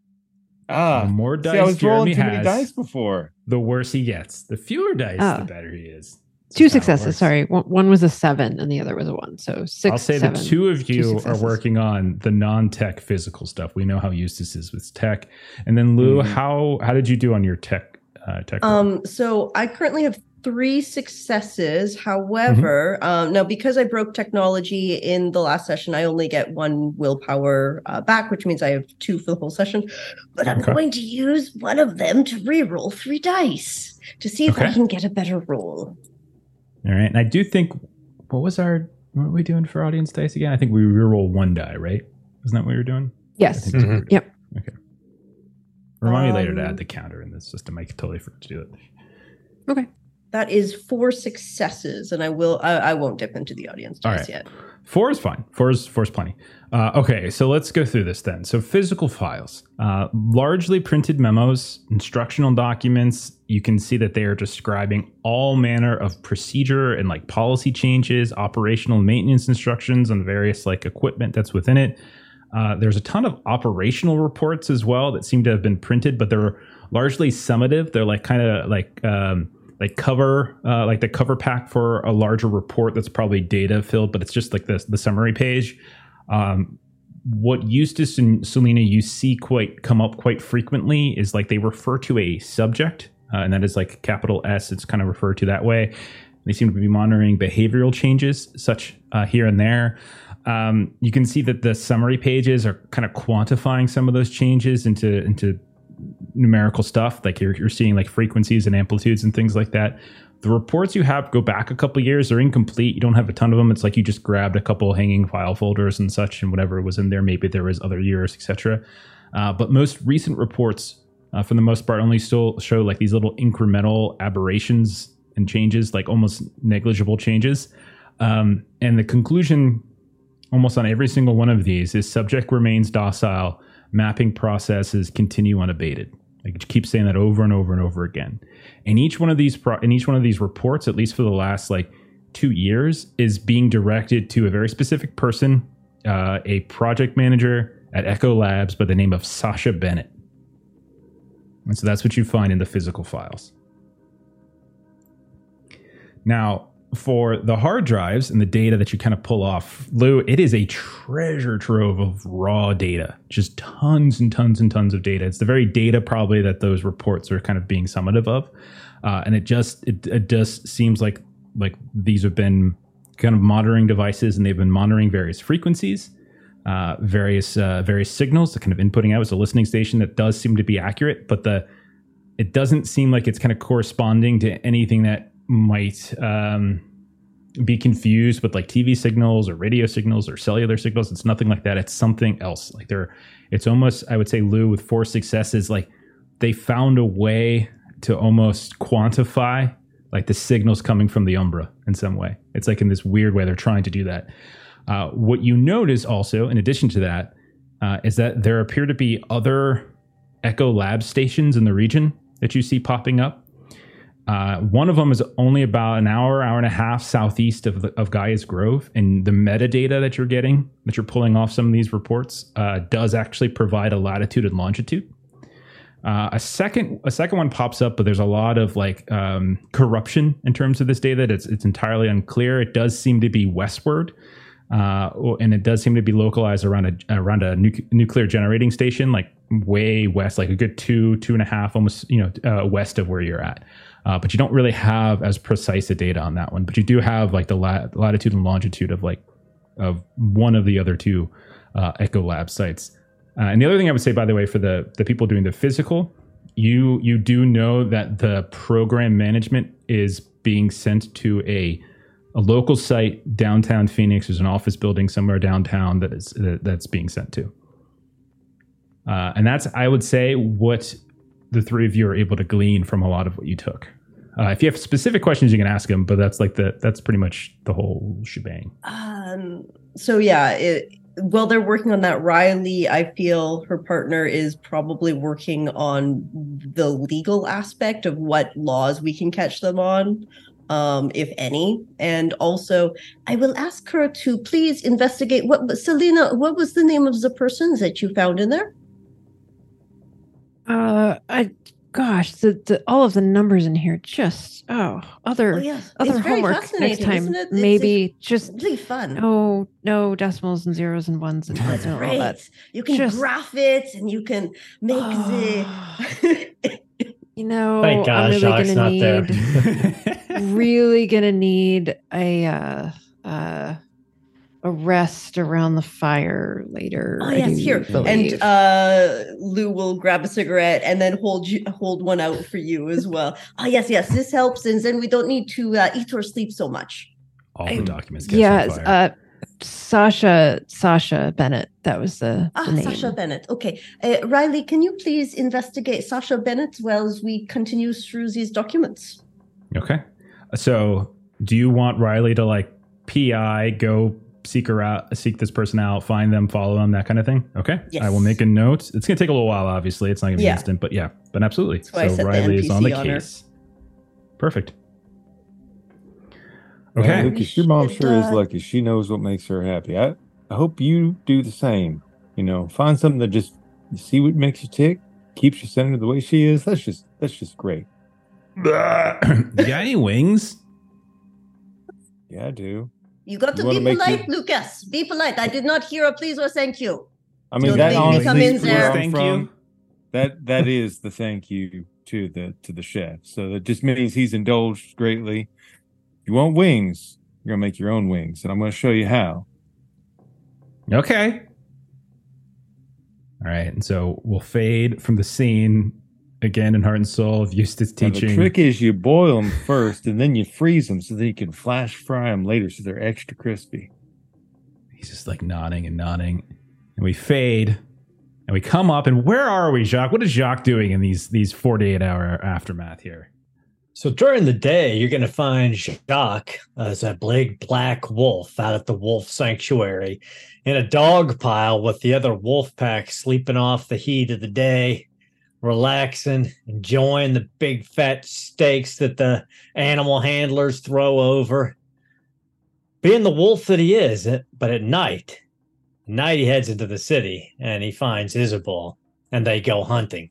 Ah, the more see, I dice was rolling Jeremy too many has, dice before. the worse he gets. The fewer dice, Oh. the better he is. Two That's how it successes. works. Sorry. One, one was a seven and the other was a one. So 6 I'll say seven, the two of you are working on the non-tech physical stuff. We know how Eustace is with tech, and then Lou, Mhm. how how did you do on your tech uh, tech? roll? Um, so I currently have three successes. However, Mm-hmm. um, now because I broke technology in the last session, I only get one willpower uh, back, which means I have two for the whole session. But I'm Okay. going to use one of them to re-roll three dice to see if I can get a better roll. All right, and I do think what was our what were we doing for audience dice again? I think we reroll one die, right? Isn't that what we were doing? Yes. think that's what we were doing. Yep. Okay. Remind me later to Um, add the counter in the system. I totally forgot to do it. Okay. That is four successes, and I will. I, I won't dip into the audience dice right. yet. Four is fine. Four is four is plenty. Uh, okay, so let's go through this then. So physical files, uh, largely printed memos, instructional documents. You can see that they are describing all manner of procedure and like policy changes, operational maintenance instructions on various like equipment that's within it. Uh, there's a ton of operational reports as well that seem to have been printed, but they're largely summative. They're like kind of like um, like cover uh, like the cover pack for a larger report that's probably data filled, but it's just like the the summary page. Um, what Eustace and Salina you see quite come up quite frequently is like they refer to a subject, uh, and that is like capital S. It's kind of referred to that way. They seem to be monitoring behavioral changes, such uh, here and there. Um, you can see that the summary pages are kind of quantifying some of those changes into into numerical stuff. Like you're, you're seeing like frequencies and amplitudes and things like that. The reports you have go back a couple years. They're incomplete. You don't have a ton of them. It's like you just grabbed a couple hanging file folders and such, and whatever was in there. Maybe there was other years, etc. Uh, but most recent reports, uh, for the most part, only still show like these little incremental aberrations and changes, like almost negligible changes. Um, and the conclusion, almost on every single one of these, is subject remains docile. Mapping processes continue unabated. Like you keep saying that over and over and over again. And each one of these pro- in each one of these reports, at least for the last like two years, is being directed to a very specific person, uh, a project manager at Echo Labs by the name of Sasha Bennett. And so that's what you find in the physical files. Now, for the hard drives and the data that you kind of pull off, Lou, it is a treasure trove of raw data, just tons and tons and tons of data. It's the very data probably that those reports are kind of being summative of, uh, and it just it, it just seems like like these have been kind of monitoring devices and they've been monitoring various frequencies, uh, various uh, various signals, the kind of inputting out. It's a listening station that does seem to be accurate, but the it doesn't seem like it's kind of corresponding to anything that might um, be confused with like TV signals or radio signals or cellular signals. It's nothing like that. It's something else. Like they're, it's almost, I would say, Lou, with four successes, like they found a way to almost quantify like the signals coming from the Umbra in some way. It's like in this weird way they're trying to do that. Uh, what you notice also, in addition to that, uh, is that there appear to be other Echo Lab stations in the region that you see popping up. Uh, one of them is only about an hour, hour and a half southeast of, the, of Gaia's Grove, and the metadata that you're getting, that you're pulling off some of these reports, uh, does actually provide a latitude and longitude. Uh, a second, a second one pops up, but there's a lot of like um, corruption in terms of this data. It's it's entirely unclear. It does seem to be westward, uh, and it does seem to be localized around a around a nu- nuclear generating station, like way west, like a good two two and a half, almost you know uh, west of where you're at. Uh, but you don't really have as precise a data on that one. But you do have like the lat- latitude and longitude of like of one of the other two uh, Echo Lab sites. Uh, and the other thing I would say, by the way, for the the people doing the physical, you you do know that the program management is being sent to a a local site downtown Phoenix. There's an office building somewhere downtown that is that, that's being sent to. Uh, and that's, I would say, what the three of you are able to glean from a lot of what you took. Uh, if you have specific questions, you can ask them, but that's like the that's pretty much the whole shebang. Um, so yeah, it, while they're working on that, Riley, I feel her partner is probably working on the legal aspect of what laws we can catch them on, um, if any. And also, I will ask her to please investigate what Salina. What was the name of the persons that you found in there? Uh, I gosh, the, the all of the numbers in here just oh other Oh, yes, other it's very homework next time. isn't it? It's- Maybe just Really fun. no no decimals and zeros and ones and That's and all that. You can Just- graph it and you can make the. You know, Thank God I'm really Jacques gonna not there. need really gonna need a uh uh a rest around the fire later. Oh I yes, here. believe. And uh Lou will grab a cigarette and then hold you hold one out for you as well. Oh yes, yes, this helps, and then we don't need to uh, eat or sleep so much. All the documents. Catch yeah, on fire. uh Sasha Sasha Bennett. That was the, Ah, the name. Sasha Bennett. Okay, uh, Riley, can you please investigate Sasha Bennett while as we continue through these documents? Okay. So, do you want Riley to like PI go seek her out, seek this person out, find them, follow them, that kind of thing? Okay. Yes. I will make a note. It's going to take a little while, obviously. It's not going to be Yeah. instant, but yeah, but absolutely. so Riley is on the NPC on her. case. Perfect. Yeah, Okay. Lucas, your mom sure is lucky. She knows what makes her happy. I, I hope you do the same. You know, find something that just you see what makes you tick, keeps you centered the way she is. That's just that's just great. you got any wings? Yeah, I do. You got to You wanna be polite, your- Lucas. Be polite. I did not hear a please or thank you. I mean Don't that make me honestly come in is there. Thank from. you. That that is the thank you to the to the chef. So that just means he's indulged greatly. You want wings? You're gonna make your own wings, and I'm gonna show you how. Okay. All right. And so we'll fade from the scene again in Heart and Soul of Eustace Now, teaching. the trick is you boil them first, and then you freeze them so that you can flash fry them later, so they're extra crispy. He's just like nodding and nodding. And we fade and we come up. And where are we, Jacques? What is Jacques doing in these these 48 hour aftermath here? So during the day, you're going to find Jacques as a big black wolf out at the wolf sanctuary in a dog pile with the other wolf pack sleeping off the heat of the day, relaxing, enjoying the big fat steaks that the animal handlers throw over. Being the wolf that he is, eh, but at night, night he heads into the city and he finds Isabel and they go hunting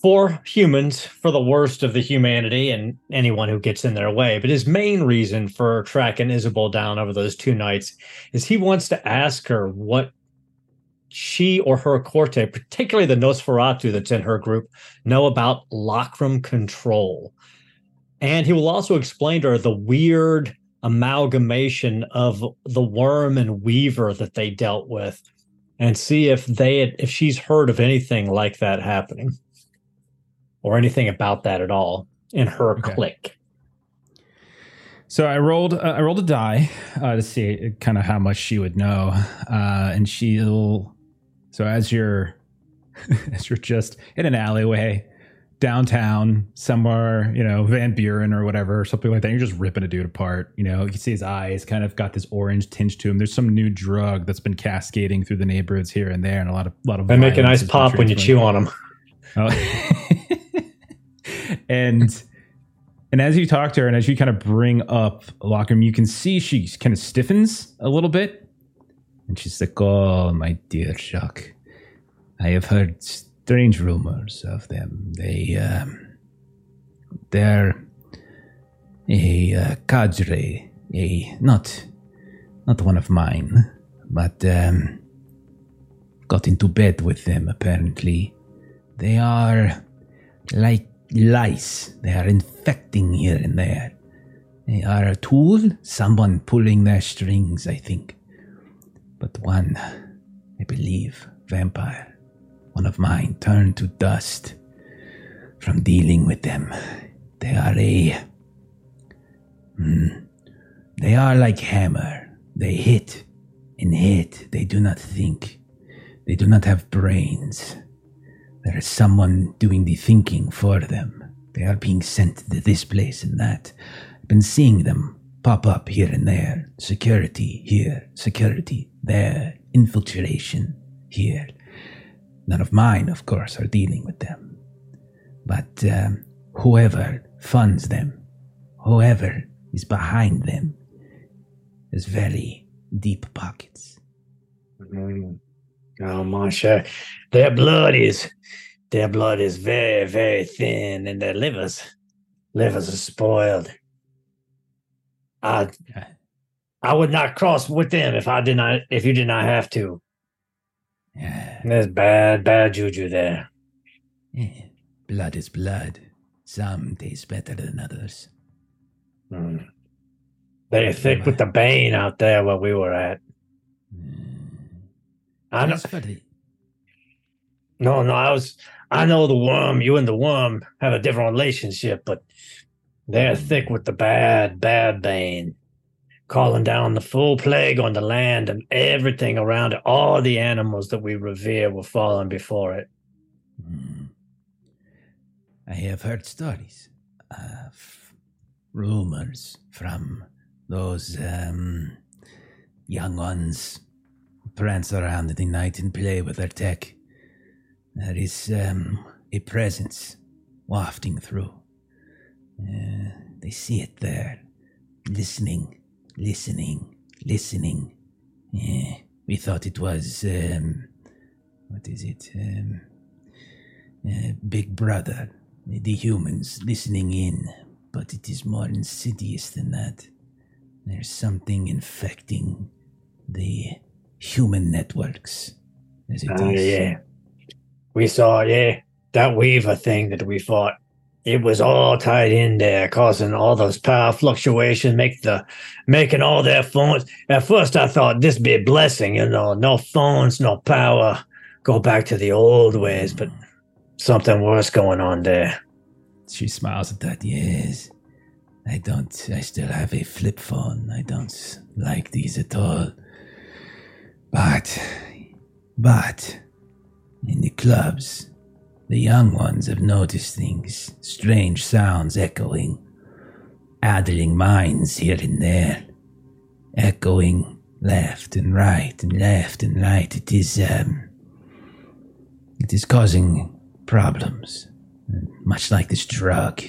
for humans, for the worst of the humanity and anyone who gets in their way. But his main reason for tracking Isabel down over those two nights is he wants to ask her what she or her corte, particularly the Nosferatu that's in her group, know about Lockram control. And he will also explain to her the weird amalgamation of the worm and weaver that they dealt with and see if they had, if she's heard of anything like that happening or anything about that at all in her Okay. clique. So I rolled uh, I rolled a die uh, to see kind of how much she would know, uh, and she'll. So as you're as you're just in an alleyway downtown somewhere, you know Van Buren or whatever, something like that, you're just ripping a dude apart. You know, you can see his eyes kind of got this orange tinge to him. There's some new drug that's been cascading through the neighborhoods here and there, and a lot of lot of. They make a nice pop when you chew on them. Oh. and and as you talk to her and as you kind of bring up Lockham, you can see she kind of stiffens a little bit. And she's like, Oh, my dear Jacques, I have heard strange rumors of them. They, um, they're a uh, cadre, a not, not one of mine, but um, got into bed with them apparently. They are like lice. They are infecting here and there. They are a tool, someone pulling their strings, I think. But one, I believe, vampire, one of mine, turned to dust from dealing with them. They are a. Hmm, they are like hammer. They hit and hit. They do not think. They do not have brains. There is someone doing the thinking for them. They are being sent to this place and that. I've been seeing them pop up here and there. Security here, security there, infiltration here. None of mine, of course, are dealing with them. But um, whoever funds them, whoever is behind them, has very deep pockets. Mm. Oh, Monsieur, their blood is their blood is very, very thin, and their livers livers are spoiled. I I would not cross with them if I did not if you did not have to. Yeah, There's bad, bad juju there. yeah. Blood is blood. Some taste better than others. Mm. They're thick with the bane out there where we were at. I know. No, no, I was. I know the worm. You and the worm have a different relationship, but they're thick with the bad, bad bane, calling down the full plague on the land and everything around it. All the animals that we revere were falling before it. Hmm. I have heard stories, uh, f- rumors from those um, young ones prance around in the night and play with their tech. There is um, a presence wafting through. Uh, they see it there, listening, listening, listening. We thought it was um, what is it? Um, uh, Big Brother, the humans listening in, but it is more insidious than that. There's something infecting the human networks. As it ah, is. Oh, yeah. We saw, yeah, that Weaver thing that we fought. It was all tied in there, causing all those power fluctuations, make the making all their phones. At first, I thought this be a blessing, you know, no phones, no power, go back to the old ways. But something worse going on there. She smiles at that. Yes. I don't, I still have a flip phone. I don't like these at all. But, but, in the clubs, the young ones have noticed things, strange sounds echoing, addling minds here and there, echoing left and right and left and right. It is, um, it is causing problems much like this drug.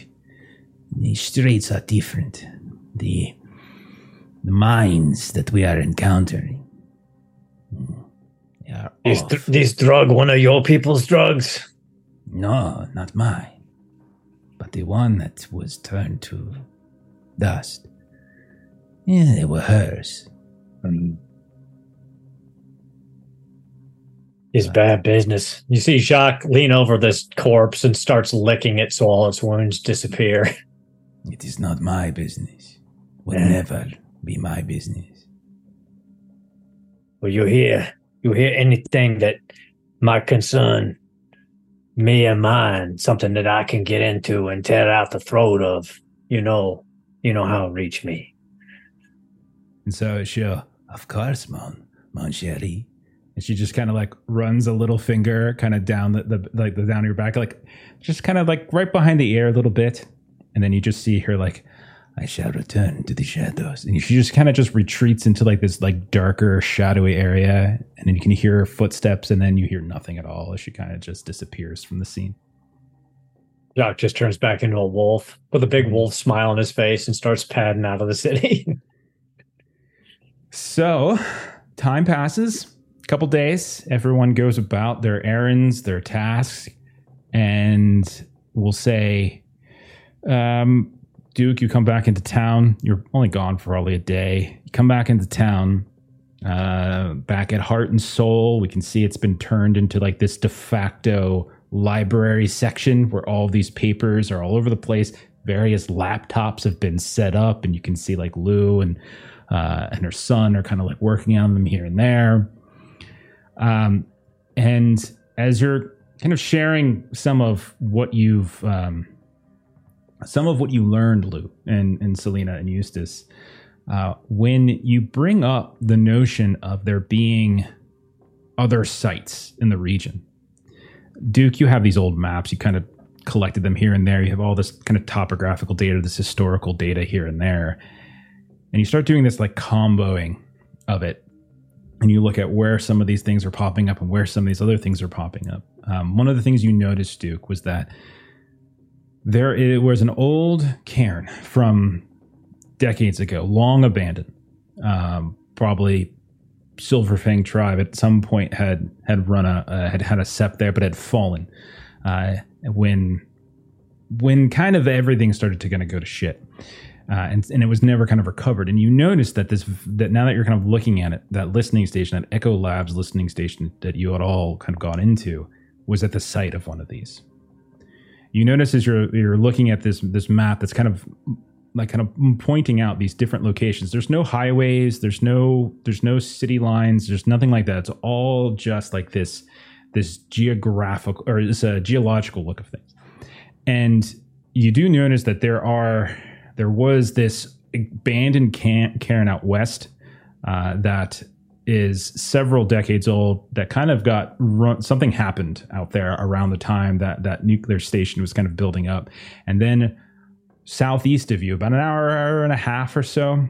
The streets are different. The the minds that we are encountering. Are Is oh. th- this drug one of your people's drugs? no, not mine, but the one that was turned to dust. Yeah, they were hers. Hmm. It's bad business. You see Jacques lean over this corpse and starts licking it so all its wounds disappear. It is not my business. Will Yeah. never be my business. Well, you hear you hear anything that might concern me and mine, something that I can get into and tear out the throat of, you know, you know how to reach me. And so she'll, uh, of course, mon, mon chéri. And she just kind of like runs a little finger kind of down the, the like the down your back, like just kind of like right behind the ear a little bit. And then you just see her like, I shall return to the shadows. And she just kind of just retreats into like this like darker, shadowy area. And then you can hear her footsteps and then you hear nothing at all as she kind of just disappears from the scene. Jacques just turns back into a wolf with a big wolf smile on his face and starts padding out of the city. So, time passes, a couple days. Everyone goes about their errands, their tasks, and we'll say, um, Duke, you come back into town. You're only gone for probably a day. You come back into town, uh, back at Heart and Soul. We can see it's been turned into like this de facto library section where all these papers are all over the place. Various laptops have been set up, and you can see like Lou and uh, and her son are kind of like working on them here and there. Um, and as you're kind of sharing some of what you've um, some of what you learned, Lou and, and Salina and Eustace, uh, when you bring up the notion of there being other sites in the region. Duke, you have these old maps. You kind of collected them here and there. You have all this kind of topographical data, this historical data here and there. And you start doing this like comboing of it. And you look at where some of these things are popping up and where some of these other things are popping up. Um, one of the things you noticed, Duke, was that there it was an old cairn from decades ago, long abandoned. Um, probably Silver Fang tribe at some point had had run a uh, had had a sept there, but had fallen uh, when when kind of everything started to kind of go to shit. Uh, and, and it was never kind of recovered. And you notice that this that now that you're kind of looking at it, that listening station, that Echo Labs listening station that you had all kind of gone into, was at the site of one of these. You notice as you're you're looking at this this map that's kind of like kind of pointing out these different locations. There's no highways, there's no there's no city lines, there's nothing like that. It's all just like this this geographical or this a geological look of things. And you do notice that there are there was this abandoned can- cairn out west uh, that is several decades old that kind of got run, something happened out there around the time that that nuclear station was kind of building up. And then southeast of you about an hour, hour and a half or so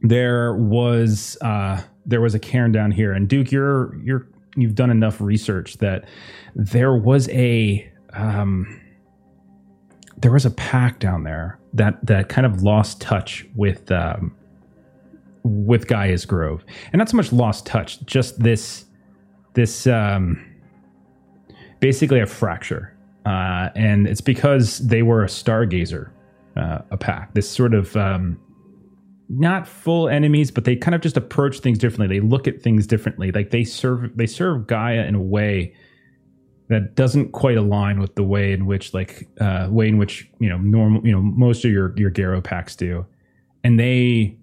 there was uh, there was a cairn down here. And duke you're you're you've done enough research that there was a um, there was a pack down there that that kind of lost touch with um, with Gaia's Grove, and not so much lost touch, just this this um, basically a fracture, uh, and it's because they were a stargazer, uh, a pack. This sort of um, not full enemies, but they kind of just approach things differently. They look at things differently. Like they serve they serve Gaia in a way that doesn't quite align with the way in which like uh way in which you know normal you know most of your your Garou packs do and they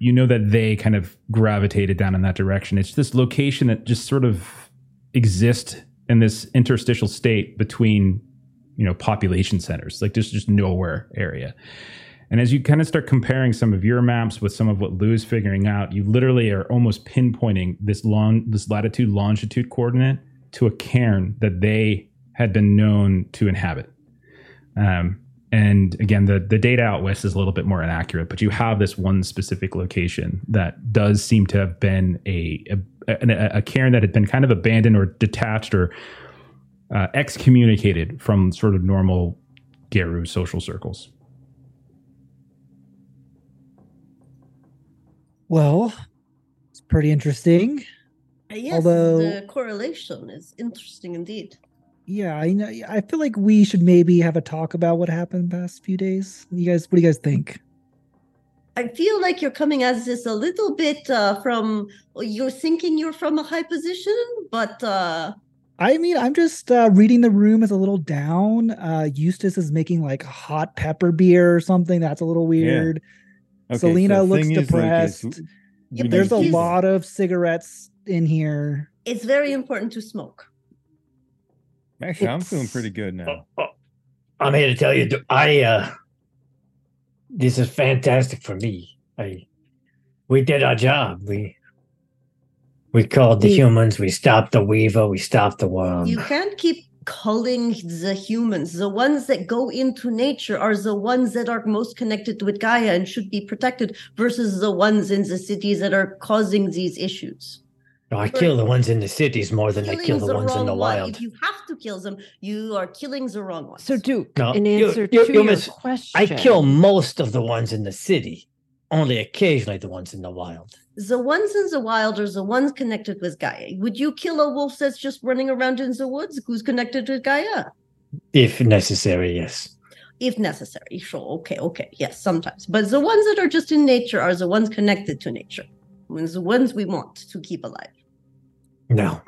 you know that they kind of gravitated down in that direction. It's this location that just sort of exists in this interstitial state between you know population centers. Like just just nowhere area. And as you kind of start comparing some of your maps with some of what Lou's figuring out, you literally are almost pinpointing this long, this latitude longitude coordinate to a cairn that they had been known to inhabit. Um, and again, the, the data out west is a little bit more inaccurate, but you have this one specific location that does seem to have been a, a, a, a cairn that had been kind of abandoned or detached or uh, excommunicated from sort of normal Garou social circles. Well, it's pretty interesting. Uh, Yes, Although- the correlation is interesting indeed. Yeah, I know. I feel like we should maybe have a talk about what happened the past few days. You guys, what do you guys think? I feel like you're coming at this a little bit uh, from you're thinking you're from a high position, but uh, I mean, I'm just uh, reading the room is a little down. Uh, Eustace is making like hot pepper beer or something. That's a little weird. Okay, Salina so looks thing is, like, is depressed. Yeah, There's a need he's- to- lot of cigarettes in here. it's very important to smoke. Actually, I'm feeling pretty good now. Oh, oh, I'm here to tell you, I uh, this is fantastic for me. I, we did our job. We, we called the We- humans. We stopped the Weaver. We stopped the worm. You can't keep calling the humans. The ones that go into nature are the ones that are most connected with Gaia and should be protected versus the ones in the cities that are causing these issues. No, I kill the ones in the cities more than I kill Killing the ones in the wrong one. wild. If you have to kill them, you are killing the wrong ones. So, Duke, No, in you- answer you- to you your miss- question, I kill most of the ones in the city, only occasionally the ones in the wild. the ones in the wild are the ones connected with Gaia. Would you kill a wolf that's just running around in the woods who's connected with Gaia? If necessary, yes. If necessary, sure. Okay, okay. Yes, sometimes. But the ones that are just in nature are the ones connected to nature. The ones we want to keep alive. No.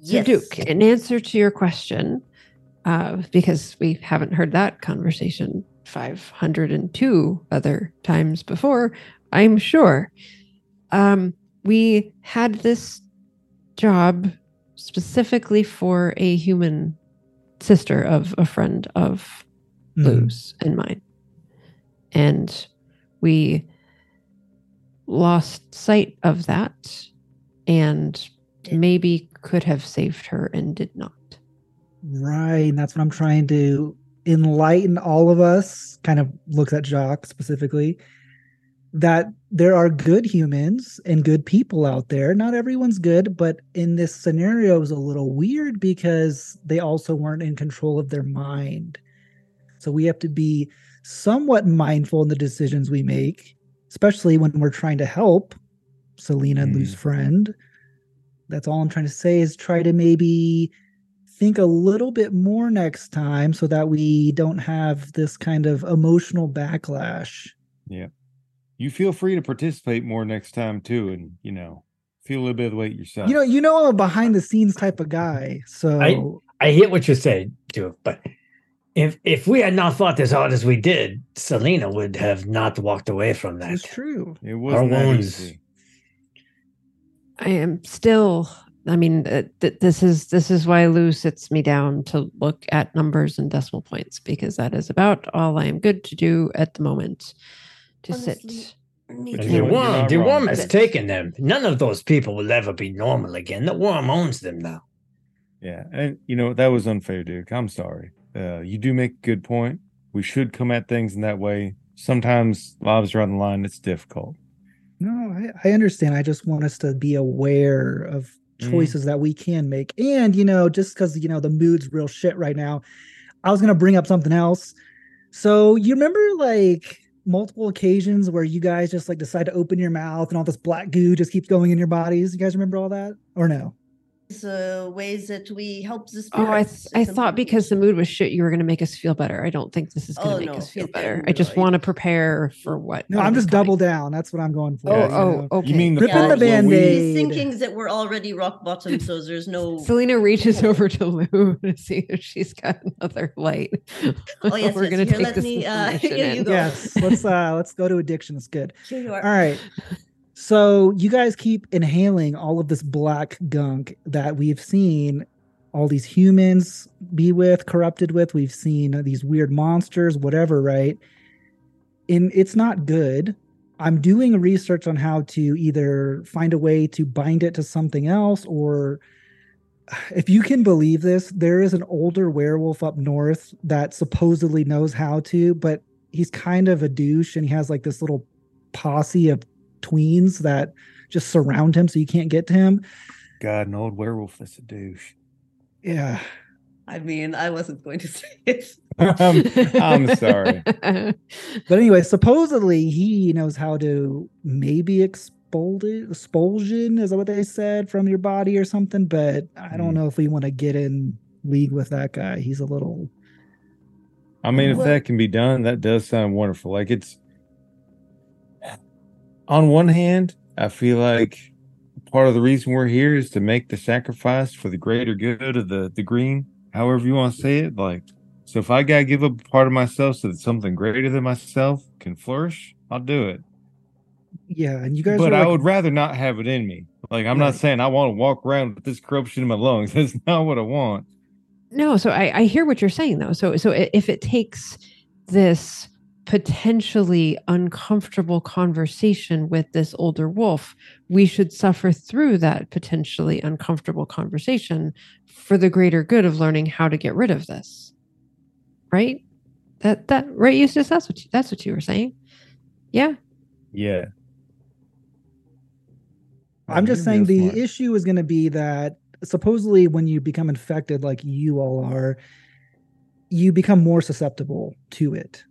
So, Duke, in answer to your question, uh, because we haven't heard that conversation 502 other times before, I'm sure. Um, we had this job specifically for a human sister of a friend of Mhm. Lou's and mine. And we lost sight of that and maybe could have saved her and did not. Right. And that's what I'm trying to enlighten all of us, kind of looks at Jacques specifically, that there are good humans and good people out there. Not everyone's good, but in this scenario, it was a little weird because they also weren't in control of their mind. So we have to be somewhat mindful in the decisions we make, especially when we're trying to help Salina and Lou's mm. friend. That's all I'm trying to say is try to maybe think a little bit more next time so that we don't have this kind of emotional backlash. Yeah. You feel free to participate more next time too, and you know, feel a little bit of weight yourself. You know, you know I'm a behind the scenes type of guy. So I hear what you're saying, Duke, but if if we had not fought as hard as we did, Salina would have not walked away from that. it's true. it wasn't that wounds. easy. I am still I mean uh, th- this is this is why Lou sits me down to look at numbers and decimal points because that is about all I am good to do at the moment. To Honestly, sit. Me But And too. the worm, the worm has But- taken them. None of those people will ever be normal again. The worm owns them now. Yeah, and you know that was unfair, Duke. I'm sorry. Uh, you do make a good point. We should come at things in that way. Sometimes lives are on the line. It's difficult. No, I, I understand. I just want us to be aware of Mhm. choices that we can make. And, you know, just because, you know, the mood's real shit right now, I was going to bring up something else. So, you remember like multiple occasions where you guys just like decide to open your mouth and all this black goo just keeps going in your bodies? You guys remember all that or no? Uh, ways that we help the Oh, I spirits I thought because the mood was shit, you were going to make us feel better. I don't think this is going to Oh, make no, us feel better. it- I just want to prepare for what. No, I'm what is just coming. double down. That's what I'm going for. Oh, Yeah, you oh, know? okay. You mean the Rip in part the Band-Aid. He's thinking that we're already rock bottom, so there's no. Salina reaches over to Lou to see if she's got another light. Oh, yes, we're yes, gonna take let this me, uh, here you go. Yes, let's uh let's go to addiction. It's good. Here you are. All right. So you guys keep inhaling all of this black gunk that we've seen all these humans be with, corrupted with. We've seen these weird monsters, whatever, right? And it's not good. I'm doing research on how to either find a way to bind it to something else or if you can believe this, there is an older werewolf up north that supposedly knows how to, but he's kind of a douche and he has like this little posse of tweens that just surround him so you can't get to him. God, an old werewolf that's a douche. Yeah. I mean, I wasn't going to say it. I'm, I'm sorry. But anyway, supposedly he knows how to maybe expel it, expulsion, is that what they said, from your body or something? But I don't Hmm. know if we want to get in league with that guy. He's a little I mean, if Well- that can be done, that does sound wonderful. Like it's on one hand, I feel like part of the reason we're here is to make the sacrifice for the greater good of the the green, however you want to say it. Like, so if I gotta give up a part of myself so that something greater than myself can flourish, I'll do it. yeah. And you guys But are I would rather not have it in me. Like, I'm not saying I want to walk around with this corruption in my lungs. That's not what I want. no, so I, I hear what you're saying though. So so if it takes this potentially uncomfortable conversation with this older wolf, we should suffer through that potentially uncomfortable conversation for the greater good of learning how to get rid of this. Right? That that right, Eustace? That's what you, that's what you were saying. Yeah. Yeah. I'm just You're saying the smart. issue is going to be that supposedly when you become infected, like you all are, you become more susceptible to it.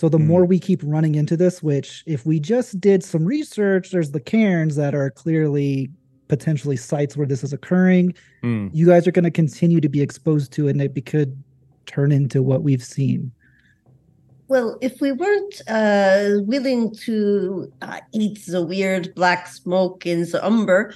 So the Hmm. more we keep running into this, which if we just did some research, there's the cairns that are clearly potentially sites where this is occurring. Hmm. You guys are going to continue to be exposed to it, and it could turn into what we've seen. Well, if we weren't uh, willing to uh, eat the weird black smoke in the Umbra,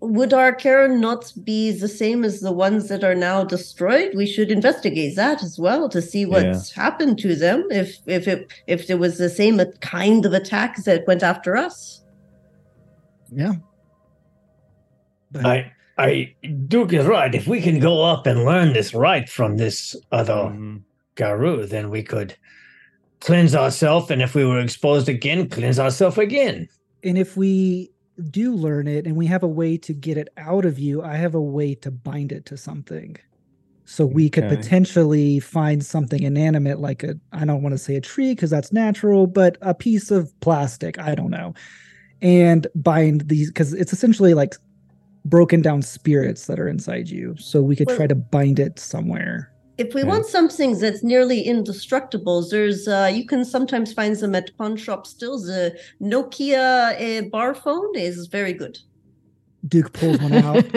would our cairn not be the same as the ones that are now destroyed? We should investigate that as well to see what's happened to them. If if it if there was the same kind of attack that went after us. Yeah. But I I Duke is right. If we can go up and learn this right from this other Mhm. Garou, then we could cleanse ourselves, and if we were exposed again, cleanse ourselves again. And if we do learn it and we have a way to get it out of you, I have a way to bind it to something. So we could Okay. potentially find something inanimate like a I don't want to say a tree because that's natural, but a piece of plastic, I don't know. And bind these because it's essentially like broken down spirits that are inside you. So we could try to bind it somewhere. If we Okay. want something that's nearly indestructible, there's uh, you can sometimes find them at pawn shops still. The Nokia uh, bar phone is very good. Duke pulls one out.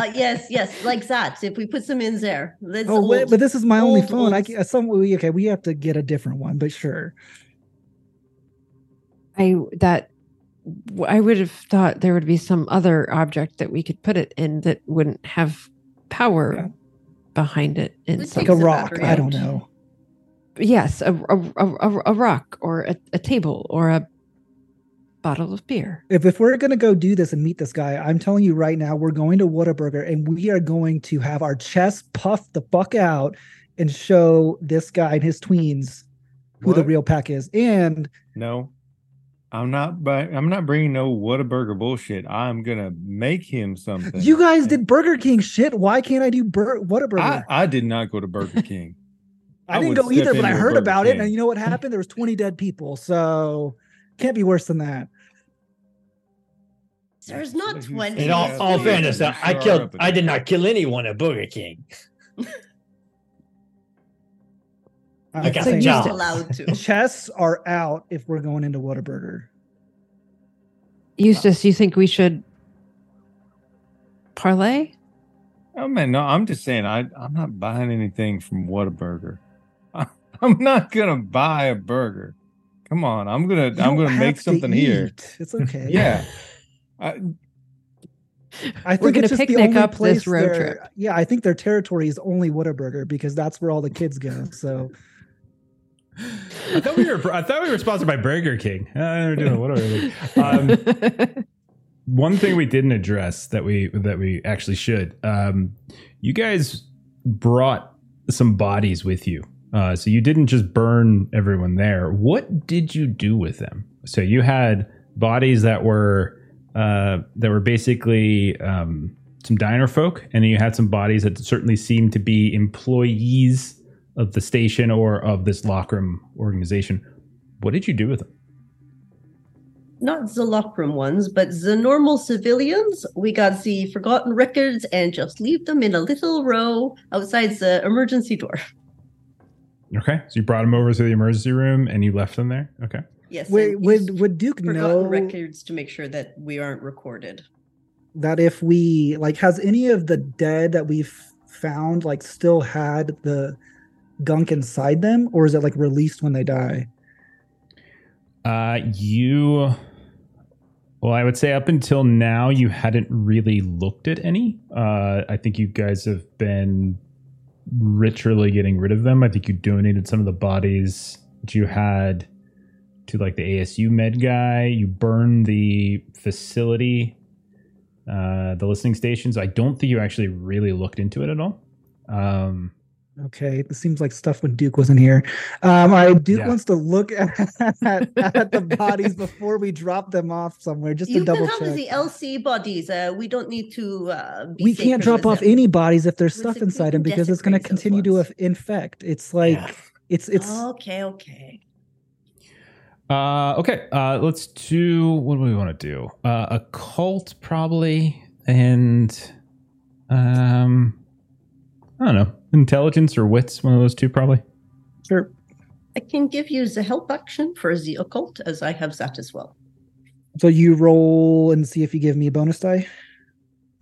Uh, yes, yes, like that. If we put them in there, that's oh, wait, old. but this is my only old, phone. I old. ca- some we okay. We have to get a different one, but sure. I that I would have thought there would be some other object that we could put it in that wouldn't have power Yeah. Behind it in Would Like a rock. I don't know. yes a, a, a, a- a rock or a, a table or a bottle of beer if if we're gonna go do this and meet this guy, I'm telling you right now, we're going to Whataburger and we are going to have our chest puffed the fuck out and show this guy and his tweens who the real pack is. And No, I'm not. I'm not bringing no Whataburger bullshit. I'm gonna make him something. you guys did Burger King shit. Why can't I do Bur- Whataburger? I, I, I did not go to Burger King. I didn't go either, but I heard Burger about it. And you know what happened? There was 20 dead people. So can't be worse than that. There's not twenty. In all, all fairness, I, I killed. I did not kill anyone at Burger King. I'm I got saying You're allowed to. chests are out if we're going into Whataburger. eustace you think we should parlay Oh man, no, I'm just saying I I'm not buying anything from Whataburger. I'm not gonna buy a burger. Come on, I'm gonna You I'm gonna make have to something here. It's okay. Yeah. I, I think We're gonna it's just the picnic only up this place road their- trip. Yeah, I think their territory is only Whataburger because that's where all the kids go. So I thought we were. I thought we were sponsored by Burger King. Uh, we're doing whatever. Um, one thing we didn't address that we that we actually should. Um, you guys brought some bodies with you, uh, so you didn't just burn everyone there. What did you do with them? So you had bodies that were uh, that were basically um, some diner folk, and then you had some bodies that certainly seemed to be employees of the station or of this lockroom organization. What did you do with them? Not the lockroom ones, but the normal civilians. We got the forgotten records and just leave them in a little row outside the emergency door. Okay, so you brought them over to the emergency room and you left them there. Okay, Yes. would would, would Duke forgotten know records to make sure that we aren't recorded. that if we like has any of the dead that we've found like still had the gunk inside them, or is it like released when they die? uh, you. Well, I would say up until now you hadn't really looked at any. Uh, I think you guys have been ritually getting rid of them. I think you donated some of the bodies that you had to like the ASU med guy. You burned the facility, uh, the listening stations. I don't think you actually really looked into it at all. Um, Okay, this seems like stuff when Duke wasn't here. Um, all right, Duke Yeah. wants to look at, at the bodies before we drop them off somewhere, just to You can double have check. the LC bodies. Uh, we don't need to. Uh, be we can't drop off them. any bodies if there's Listen, stuff inside them because it's going to continue to infect. It's like Yeah. it's it's Okay, okay. Uh, okay, uh, let's do what do we want to do? Uh, a cult probably, and um, I don't know, intelligence or wits. One of those two probably. sure. I can give you the help action for the occult, as I have that as well. So you roll and see if you give me a bonus die.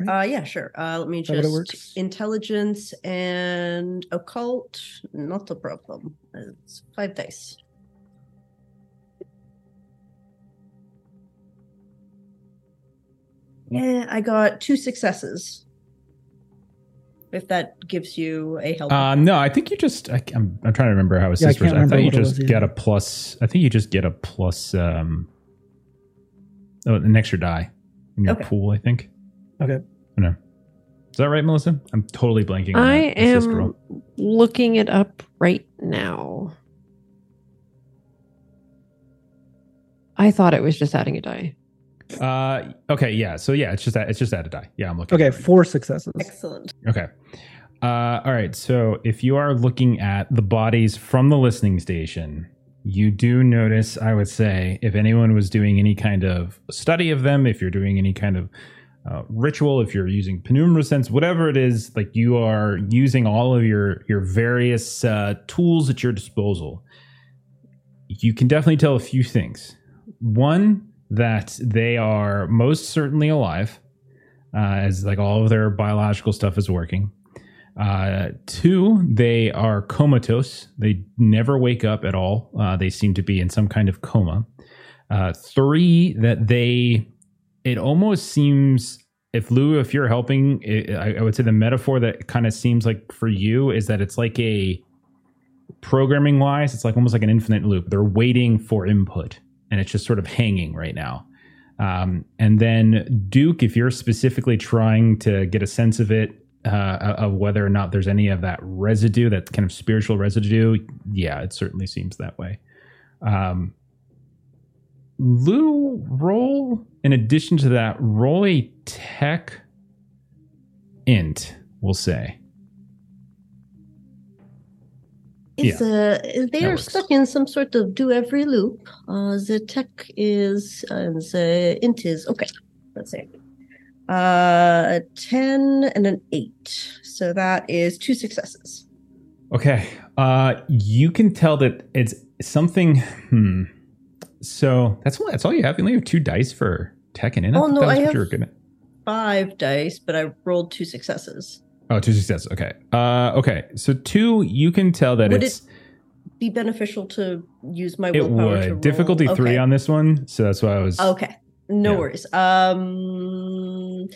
Uh, yeah, sure. Uh, let me that it just works? intelligence and occult. Not a problem. It's five dice. Yeah, I got two successes. If that gives you a help. Um, no, I think you just. I, am I'm trying to remember how it Yeah, I can't I, remember thought you what it just was get a plus. I think you just get a plus. Um, oh, an extra die in your Okay. pool. I think. Okay. no. Is that right, Melissa? I'm totally blanking. On I that assist roll. am looking it up right now. I thought it was just adding a die. Uh, okay, yeah. So yeah, it's just that it's just add a die. Yeah, I'm looking. Okay, at it right four successes. Excellent. Okay. Uh, all right. So if you are looking at the bodies from the listening station, you do notice, I would say, if anyone was doing any kind of study of them, if you're doing any kind of uh, ritual, if you're using penumbra sense, whatever it is, like you are using all of your your various uh, tools at your disposal. You can definitely tell a few things. One, that they are most certainly alive, uh, as like all of their biological stuff is working. Uh, two, they are comatose. They never wake up at all. Uh, they seem to be in some kind of coma. Uh, three, that they, it almost seems, if Lou, if you're helping, it, I, I would say the metaphor that kind of seems like for you is that it's like a programming wise, it's like almost like an infinite loop. They're waiting for input and it's just sort of hanging right now. Um, and then Duke, if you're specifically trying to get a sense of it, uh, of whether or not there's any of that residue, that kind of spiritual residue, yeah, it certainly seems that way. Um, Lou, roll in addition to that, roll a tech int, we'll say. It's uh, they are works. stuck in some sort of do every loop. Uh, the tech is and the int is okay. Let's see, uh, a ten and an eight. So that is two successes. Okay. Uh, you can tell that it's something. Hmm. So that's that's all you have. You only have two dice for tech and in. Oh, no, I have-. Five dice, but I rolled two successes. Oh, two successes. Okay. Uh, okay. So two, you can tell that Would it's Be beneficial to use my it willpower to would difficulty roll. three Okay. on this one. So that's why I was. Okay, no Yeah. worries. Um,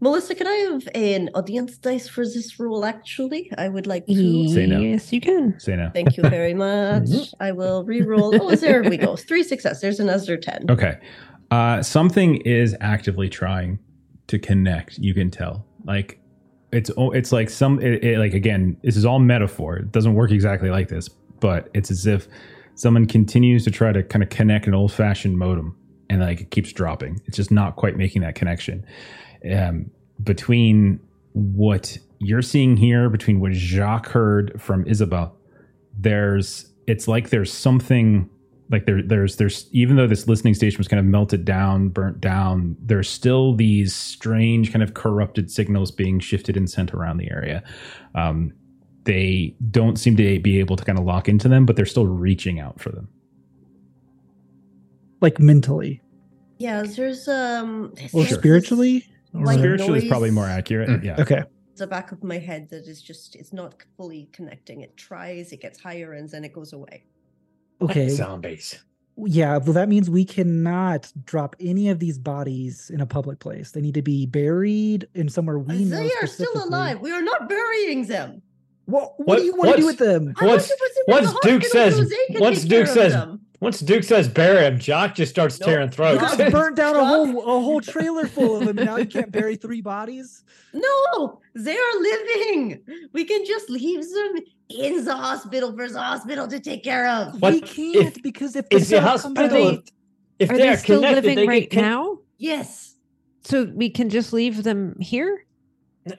Melissa, can I have an audience dice for this rule? Actually, I would like to. Say no. Yes, you can. Say no. Thank you very much. I will re-roll. Oh, there we go. Three success. There's another ten. Okay. Uh, something is actively trying to connect. You can tell. Like it's it's like some it, it- like again. This is all metaphor. It doesn't work exactly like this, but it's as if someone continues to try to kind of connect an old fashioned modem, and like it keeps dropping. It's just not quite making that connection. Um, between what you're seeing here, between what Jacques heard from Isabel, there's it's like there's something like there there's there's even though this listening station was kind of melted down burnt down there's still these strange kind of corrupted signals being shifted and sent around the area um, they don't seem to be able to kind of lock into them but they're still reaching out for them Like mentally Yeah, there's um. or there's spiritually. Or- Like spiritually is probably more accurate Mm. yeah okay. The back of my head that is just it's not fully connecting. It tries, it gets higher, and then it goes away. Okay. Zombies. Yeah, well, that means we cannot drop any of these bodies in a public place. They need to be buried in somewhere we know. they are still alive. We are not burying them. What, what, What- do you want to do with them? I Once- to put them in once the Duke says- they once Duke says- them. Once Duke says bury him, Jacques just starts Nope. tearing You throats. just burnt down a whole a whole trailer full of them. Now you can't bury three bodies. No, they are living. We can just leave them in the hospital for the hospital to take care of. What we can't if- because if the Is the hospital? out- if Are they they are still connected, living they right get con- now? Yes. So we can just leave them here?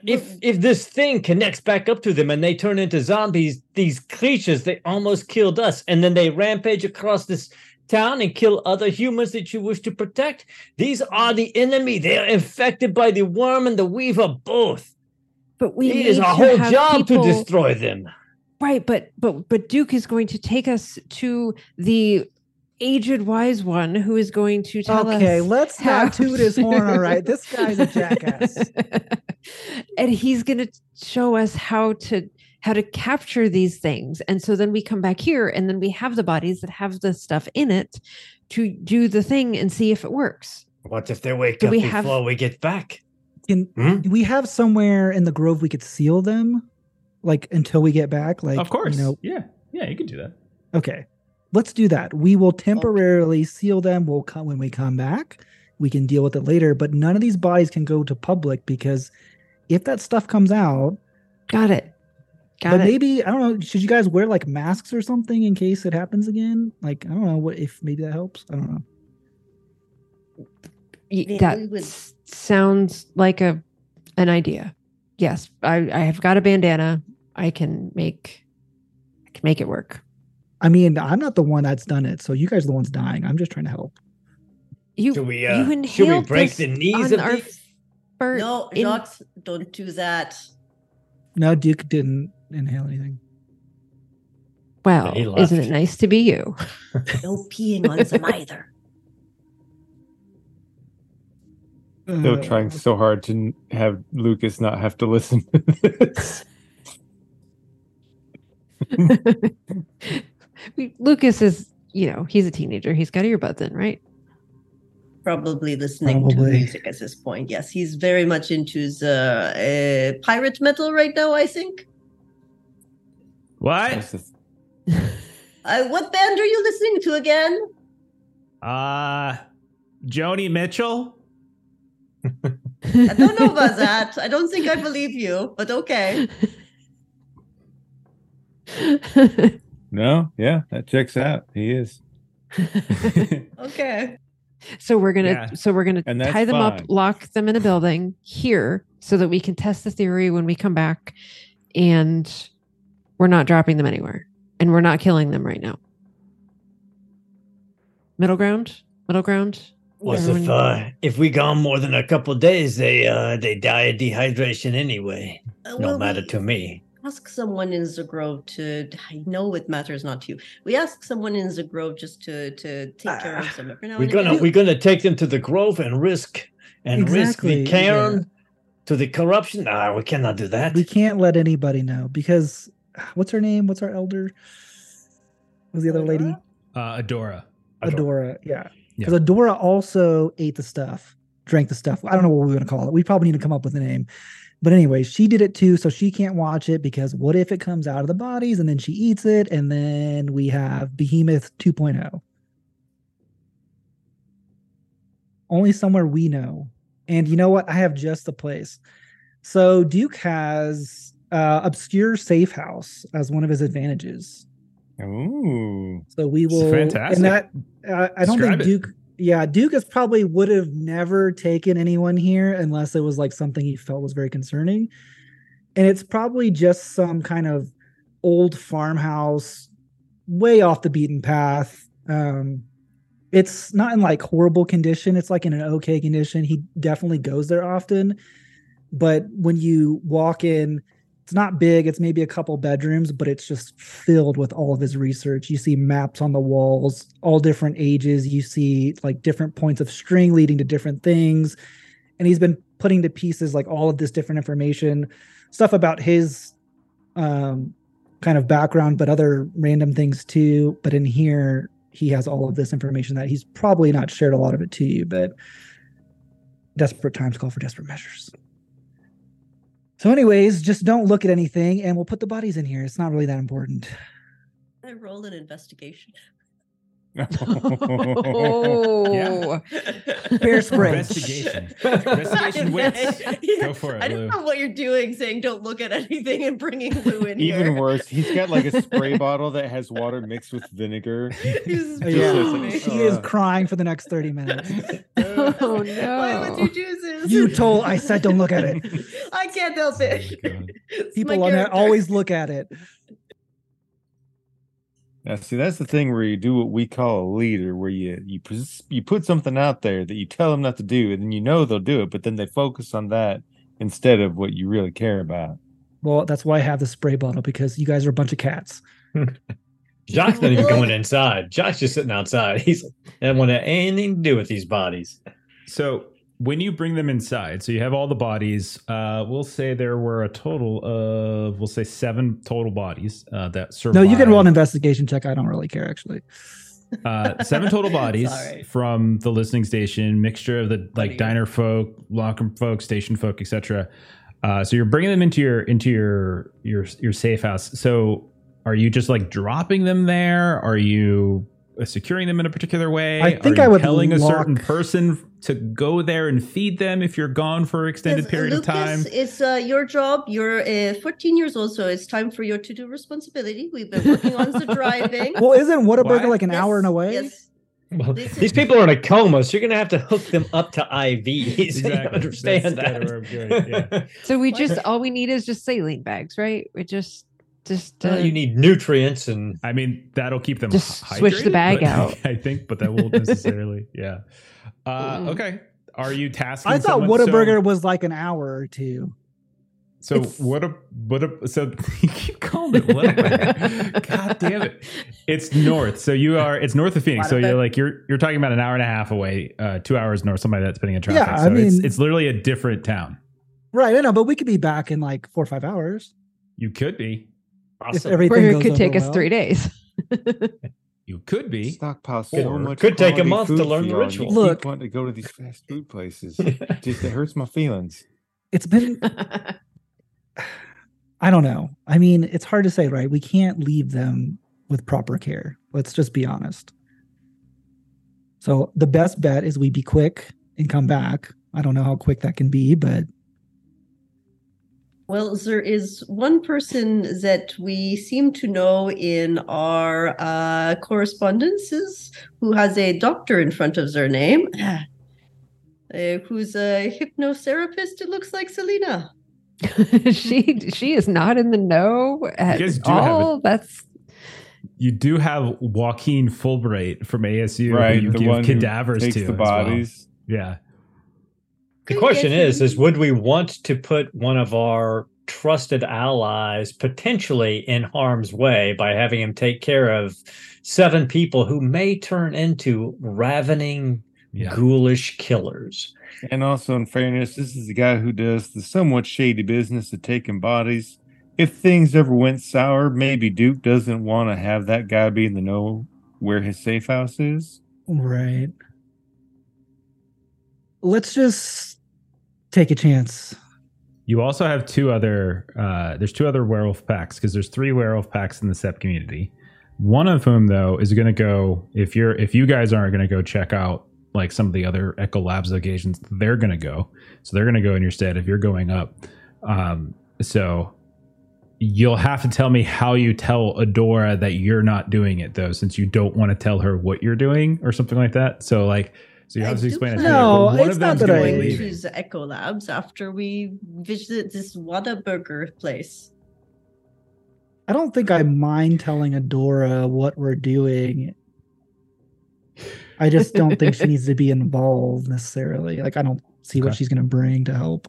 If if this thing connects back up to them and they turn into zombies, these creatures they almost killed us, and then they rampage across this town and kill other humans that you wish to protect. These are the enemy. They are infected by the worm and the weaver both. But we it need is to whole job people, to destroy them. Right, but but but Duke is going to take us to the aged wise one who is going to tell us Okay, let's how not toot his horn. All right, this guy's a jackass. and he's going to show us how to how to capture these things and so then we come back here and then we have the bodies that have the stuff in it to do the thing and see if it works What if they wake Do up we before have- we get back? Can Hmm? do we have somewhere in the grove we could seal them, like until we get back? Like, of course you know. yeah yeah you can do that Okay, let's do that. We will temporarily seal them. We'll come when we come back, we can deal with it later. But none of these bodies can go to public because if that stuff comes out, Got it. Got but it. maybe I don't know. Should you guys wear like masks or something in case it happens again? Like I don't know what if maybe that helps. I don't know. That we would- s- sounds like a an idea. Yes, I, I have got a bandana. I can make I can make it work. I mean, I'm not the one that's done it, so you guys are the ones dying. I'm just trying to help. You Should we, you uh, should we break the knees on of our these? fir- No, in- Jacques, don't do that. No, Duke didn't inhale anything. Well, isn't it nice to be you? No peeing on some either. Still Uh, trying so hard to have Lucas not have to listen to this. Lucas is, you know, he's a teenager. He's got earbuds in, right? Probably listening to music at this point. Yes, he's very much into his uh, uh, pirate metal right now. I think. What? Uh, what band are you listening to again? Uh, Joni Mitchell? I don't know about that. I don't think I believe you, but okay. no, yeah, that checks out. He is. Okay. so we're gonna Yeah. so we're gonna And tie them up, lock them in a building here, so that we can test the theory when we come back, and we're not dropping them anywhere, and we're not killing them right now. Middle ground, middle ground. What's if uh, if we gone more than a couple days, they uh they die of dehydration anyway. Uh, No well, matter to me. Ask someone in Zagrove to. I know it matters not to you. We ask someone in Zagrove just to to take care of them. some every now We're gonna we're gonna take them to the grove and risk and Exactly, risk the yeah. cairn to the corruption. Ah, we cannot do that. we can't let anybody know because what's her name? What's our elder? Was the other lady? Uh, Adora. Adora. Yeah. Yeah. Because Adora also ate the stuff, drank the stuff. I don't know what we're going to call it. We probably need to come up with a name. But anyway, she did it too. So she can't watch it because what if it comes out of the bodies and then she eats it? And then we have Behemoth oh? 2.0. Only somewhere we know. And you know what? I have just the place. So Duke has uh, obscure safe house as one of his advantages. Ooh. So we will. fantastic. And that uh, I don't Describe think it. Duke. Yeah, Duke is probably would have never taken anyone here unless it was like something he felt was very concerning. And it's probably just some kind of old farmhouse, way off the beaten path. Um, it's not in like horrible condition. It's like in an okay condition. He definitely goes there often, but when you walk in, it's not big. It's maybe a couple bedrooms, but it's just filled with all of his research. You see maps on the walls, all different ages. You see like different points of string leading to different things. And he's been putting to pieces like all of this different information, stuff about his um, kind of background, but other random things too. But in here, he has all of this information that he's probably not shared a lot of it to you, but desperate times call for desperate measures. So, anyways, just don't look at anything and we'll put the bodies in here. It's not really that important. I rolled an investigation. Oh, Fair spray. Investigation. Investigation wits. Yeah, Go for it, I don't know what you're doing, saying don't look at anything and bringing Lou in Even here. worse, he's got like a spray bottle that has water mixed with vinegar. He's yeah, blaming Just me. she is crying for the next 30 minutes. oh no. Why would no! you do this? You told, I said, don't look at it. I can't help it. Oh my God. It's People on there always look at it. Now, see, that's the thing where you do what we call a leader, where you you you put something out there that you tell them not to do, and then you know they'll do it, but then they focus on that instead of what you really care about. Well, that's why I have the spray bottle because you guys are a bunch of cats. Jacques's not even going inside. Jacques's just sitting outside. He's doesn't want to have anything to do with these bodies. So when you bring them inside, so you have all the bodies. Uh, we'll say there were a total of, we'll say seven total bodies uh, that survived. No, you can roll an investigation check. I don't really care, actually. uh, seven total bodies It's all right. from the listening station, mixture of the like diner folk, locker folk, station folk, etc. Uh, so you're bringing them into your into your your your safe house. So are you just like dropping them there? Are you uh, securing them in a particular way? I think Are I would telling a certain person to go there and feed them if you're gone for an extended Yes, period Lucas, of time? It's uh, your job. You're uh, 14 years old, so it's time for your to-do responsibility. We've been working on the driving. Well, isn't Whataburger What? like an Yes, hour and away? Yes. Well, This these is- people are in a coma, so you're going to have to hook them up to IVs. You Exactly. understand That's that? kinda where I'm going, yeah. So we just all we need is just saline bags, right? We just just uh, Well, you need nutrients and I mean, that'll keep them Just hy- switch the bag but- out. I think, but that won't necessarily. yeah. Uh, Mm. okay. Are you tasking? I thought someone- so- Whataburger was like an hour or two. So It's- what a what a so you keep calling it Whataburger. God damn it! It's north, so you are it's north of Phoenix. So you're like you're you're talking about an hour and a half away, uh, two hours north. Somebody that's depending on traffic. Yeah, I so it's mean- it's literally a different town. Right, I know, but we could be back in like four or five hours You could be, if awesome. everything goes could take over us three days. you could be. Stockpile Could- so much. could take a month to learn the y'all, and you ritual. keep Look. wanting to go to these fast food places. Just it hurts my feelings. It's been I don't know. I mean, it's hard to say, right? We can't leave them with proper care. Let's just be honest. So the best bet is we be quick and come back. I don't know how quick that can be, but Well, there is one person that we seem to know in our uh, correspondences who has a doctor in front of their name, uh, who's a hypnotherapist. It looks like Salina. she she is not in the know at guys do have a- all. That's You do have Joaquin Fulbright from ASU, right, Who you the give one who cadavers takes to the as well. bodies. Yeah. The question is, is would we want to put one of our trusted allies potentially in harm's way by having him take care of seven people who may turn into ravening, Yeah. ghoulish killers? And also, in fairness, this is the guy who does the somewhat shady business of taking bodies. If things ever went sour, maybe Duke doesn't want to have that guy be in the know where his safe house is. right. Let's just take a chance. You also have two other. Uh, there's two other werewolf packs because there's three werewolf packs in the sept community. One of whom, though, is going to go. If you're, if you guys aren't going to go check out like some of the other Echo Labs locations, they're going to go. So they're going to go in your stead if you're going up. Um, so you'll have to tell me how you tell Adora that you're not doing it, though, since you don't want to tell her what you're doing or something like that. So like, so you I have to do explain it. plan to her, No, one it's of not them's that going to I- be to the Echo Labs after we visit this Whataburger place. I don't think I mind telling Adora what we're doing. I just don't think she needs to be involved necessarily. Like I don't see what she's going to bring to help.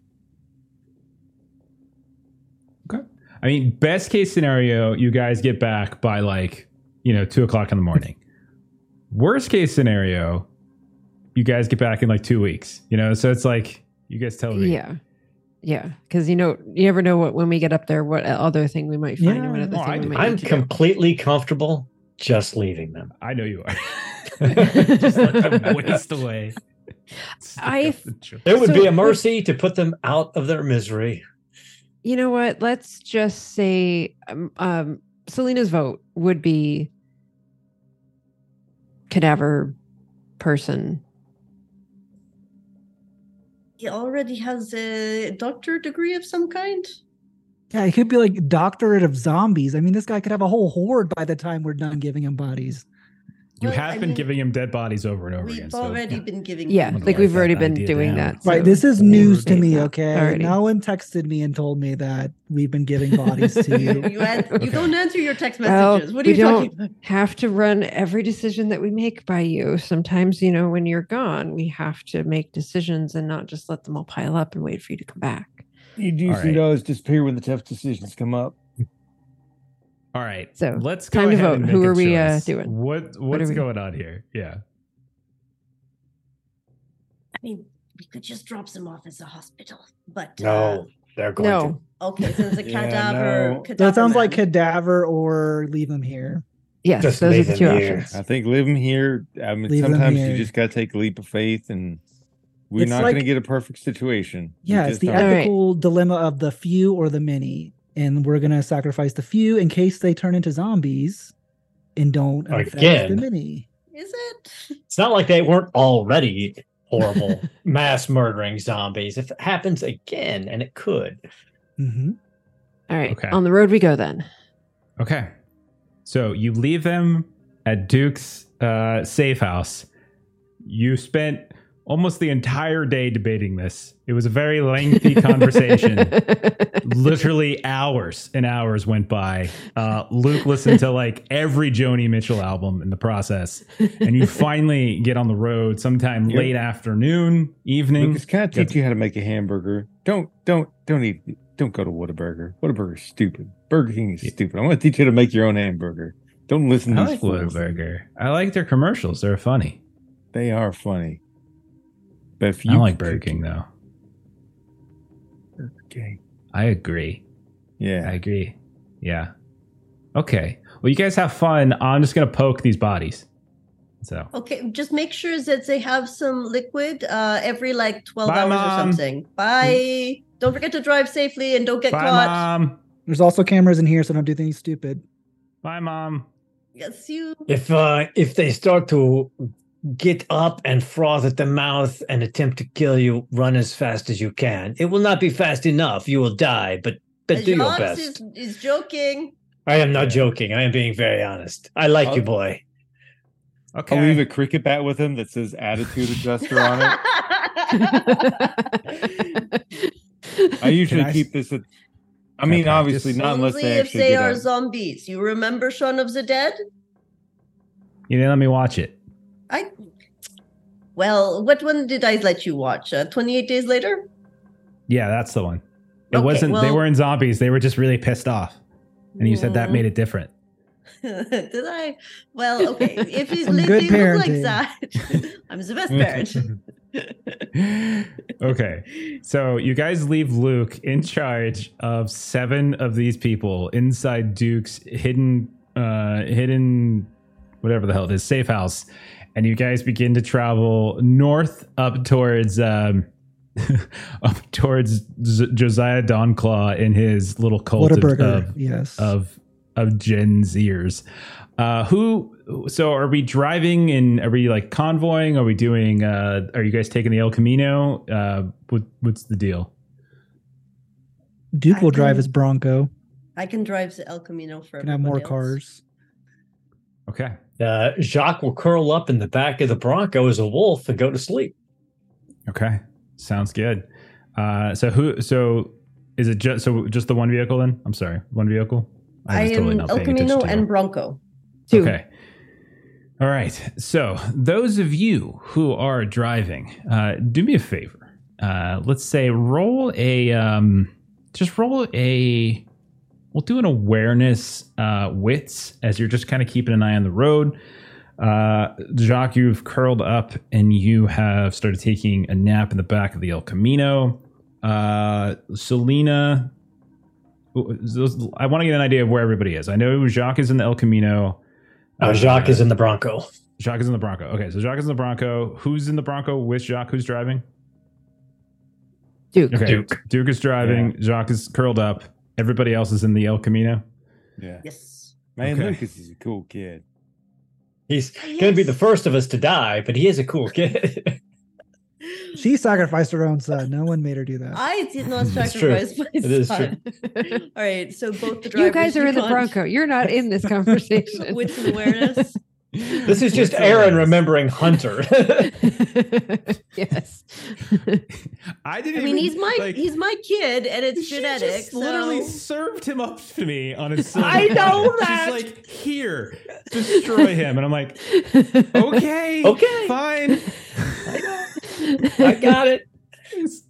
Okay. I mean, best case scenario, you guys get back by like, you know, two o'clock in the morning. Worst case scenario, you guys get back in like two weeks. You know, so it's like you guys tell me. yeah, yeah. Because you know, you never know what when we get up there, what other thing we might find, or what Yeah. other Oh, I, we might i'm need to do. completely comfortable just leaving them. I know you are. Just let them waste away. I- It would So- be a mercy to put them out of their misery. you know what? Let's just say um, um, Salina's vote would be cadaver person. He already has a doctor degree of some kind. Yeah, it could be like doctorate of zombies. I mean, this guy could have a whole horde by the time we're done giving him bodies. You Well, have I been mean, giving him dead bodies over and over again. We've already yeah. been giving. Yeah, him to like we've already been doing down. that. Right. This is we'll news to me, okay? already. No one texted me and told me that we've been giving bodies to you. you, had, you don't answer your text Well, messages. what are you talking don't- about? have to run every decision that we make by you. Sometimes, you know, when you're gone, we have to make decisions and not just let them all pile up and wait for you to come back. You do All seem right. to always disappear when the tough decisions come up. All right. So, let's go time to vote. Who are we, uh, doing? What are what's we- going on here? Yeah. I mean, we could just drop them off as a hospital, but uh, No, they're going No, to. okay, since a Yeah, cadaver, no. cadaver So it sounds like cadaver or leave him here. yes, Just those are the two here. options. I think leave them here. I mean, Leave 'em sometimes you just got to take a leap of faith, and we're It's not like- going to get a perfect situation. Yeah, it's the aren't. All right. ethical dilemma of the few or the many. And we're going to sacrifice the few in case they turn into zombies and don't affect Again. the many. Is it? It's not like they weren't already horrible mass murdering zombies. If it happens again, and it could, hmm All right. Okay. On the road we go then. Okay. So you leave them at Duke's uh, safe house. You spent almost the entire day debating this. It was a very lengthy conversation. Literally hours and hours went by. Uh, Luke listened to like every Joni Mitchell album in the process. And you finally get on the road sometime Yep. late afternoon, evening. Lucas, can I teach you how to make a hamburger? Don't, don't, don't eat. Don't go to Whataburger. Whataburger's stupid. Burger King is Yeah. stupid. I want to teach you how to make your own hamburger. Don't listen to I these like fools. Whataburger. I like their commercials. They're funny. They are funny. But if I you don't like Burger King though. Okay. I agree. Yeah. I agree. Yeah. Okay. Well, you guys have fun. I'm just gonna poke these bodies. So Okay, just make sure that they have some liquid uh, every like 12 Bye, hours Mom. or something. Bye. Don't forget to drive safely and don't get bye, caught. mom. There's also cameras in here, so don't do things stupid. Bye, mom. Yes, you. if uh, if they start to get up and froth at the mouth and attempt to kill you, run as fast as you can. It will not be fast enough. You will die, but but do your best. Is, is joking. I am not joking. I am being very honest. I like you, oh. I'll- boy. Okay. I'll leave a cricket bat with him that says attitude adjuster on it. I usually I s- keep this at I mean, Okay, obviously just- not unless Only they if they are up. zombies. You remember Shaun of the Dead? You didn't let me watch it. I. Well, what one did I let you watch? Uh, 28 Days Later? Yeah, that's the one. It Okay, wasn't. they weren't zombies. They were just really pissed off. And you said that made it different. Did I? Well, okay. If he's Some li- good they look like that, I'm the best parent. okay. So you guys leave Luke in charge of seven of these people inside Duke's hidden uh hidden whatever the hell it is, safe house. And you guys begin to travel north up towards um up towards Z- Josiah Dawn Claw in his little cult of, of yes. of of Gen Zers. Uh, who? So are we driving and are we like convoying? Are we doing? Uh, are you guys taking the El Camino? Uh, what, what's the deal? Duke I will drive his Bronco. I can drive the El Camino for Can have more else. cars. Okay. Uh, Jacques will curl up in the back of the Bronco as a wolf and go to sleep. Okay. Sounds good. Uh, so who? So is it just so just the one vehicle then? I'm sorry, one vehicle. I was am El Camino and Bronco. Two. Okay. All right. So, those of you who are driving, uh, do me a favor. Uh, let's say roll a, um, just roll a, we'll do an awareness uh, wits as you're just kind of keeping an eye on the road. Uh, Jacques, you've curled up and you have started taking a nap in the back of the El Camino. Uh, Salina, I want to get an idea of where everybody is. I know Jacques is in the El Camino. Uh, Jacques is in the Bronco. Jacques is in the Bronco. Okay, so Jacques is in the Bronco. Who's in the Bronco with Jacques? Who's driving? Duke. Okay, Duke. Duke is driving. Jacques is curled up. Everybody else is in the El Camino. Yeah. Yes. Man, Okay. Lucas is a cool kid. He's going to be the first of us to die, but he is a cool kid. She sacrificed her own son. No one made her do that. I did not It's true. sacrifice my It is son. All right, so both the You guys are in the Bronco. You're not in this conversation. with some awareness. This is just Aaron awareness? remembering Hunter. yes. I didn't. I mean, even, he's my like, he's my kid, and it's she genetic. just literally served him up to me on his. silver I know that. She's like, here, destroy him, and I'm like, okay, Okay. fine. I got it.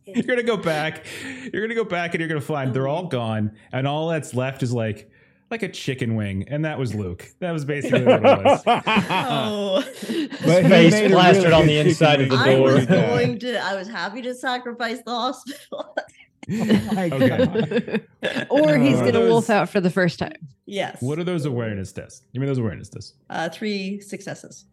You're gonna go back. You're gonna go back, and you're gonna find they're all gone, and all that's left is like like a chicken wing, and that was Luke. That was basically what it was. Oh, But Face plastered really on the inside of the wing I door. was before he died. going to. I was happy to sacrifice the hospital. oh my god. or he's Uh, going to those- wolf out for the first time. yes. What are those awareness tests? Give me those awareness tests. uh, three successes?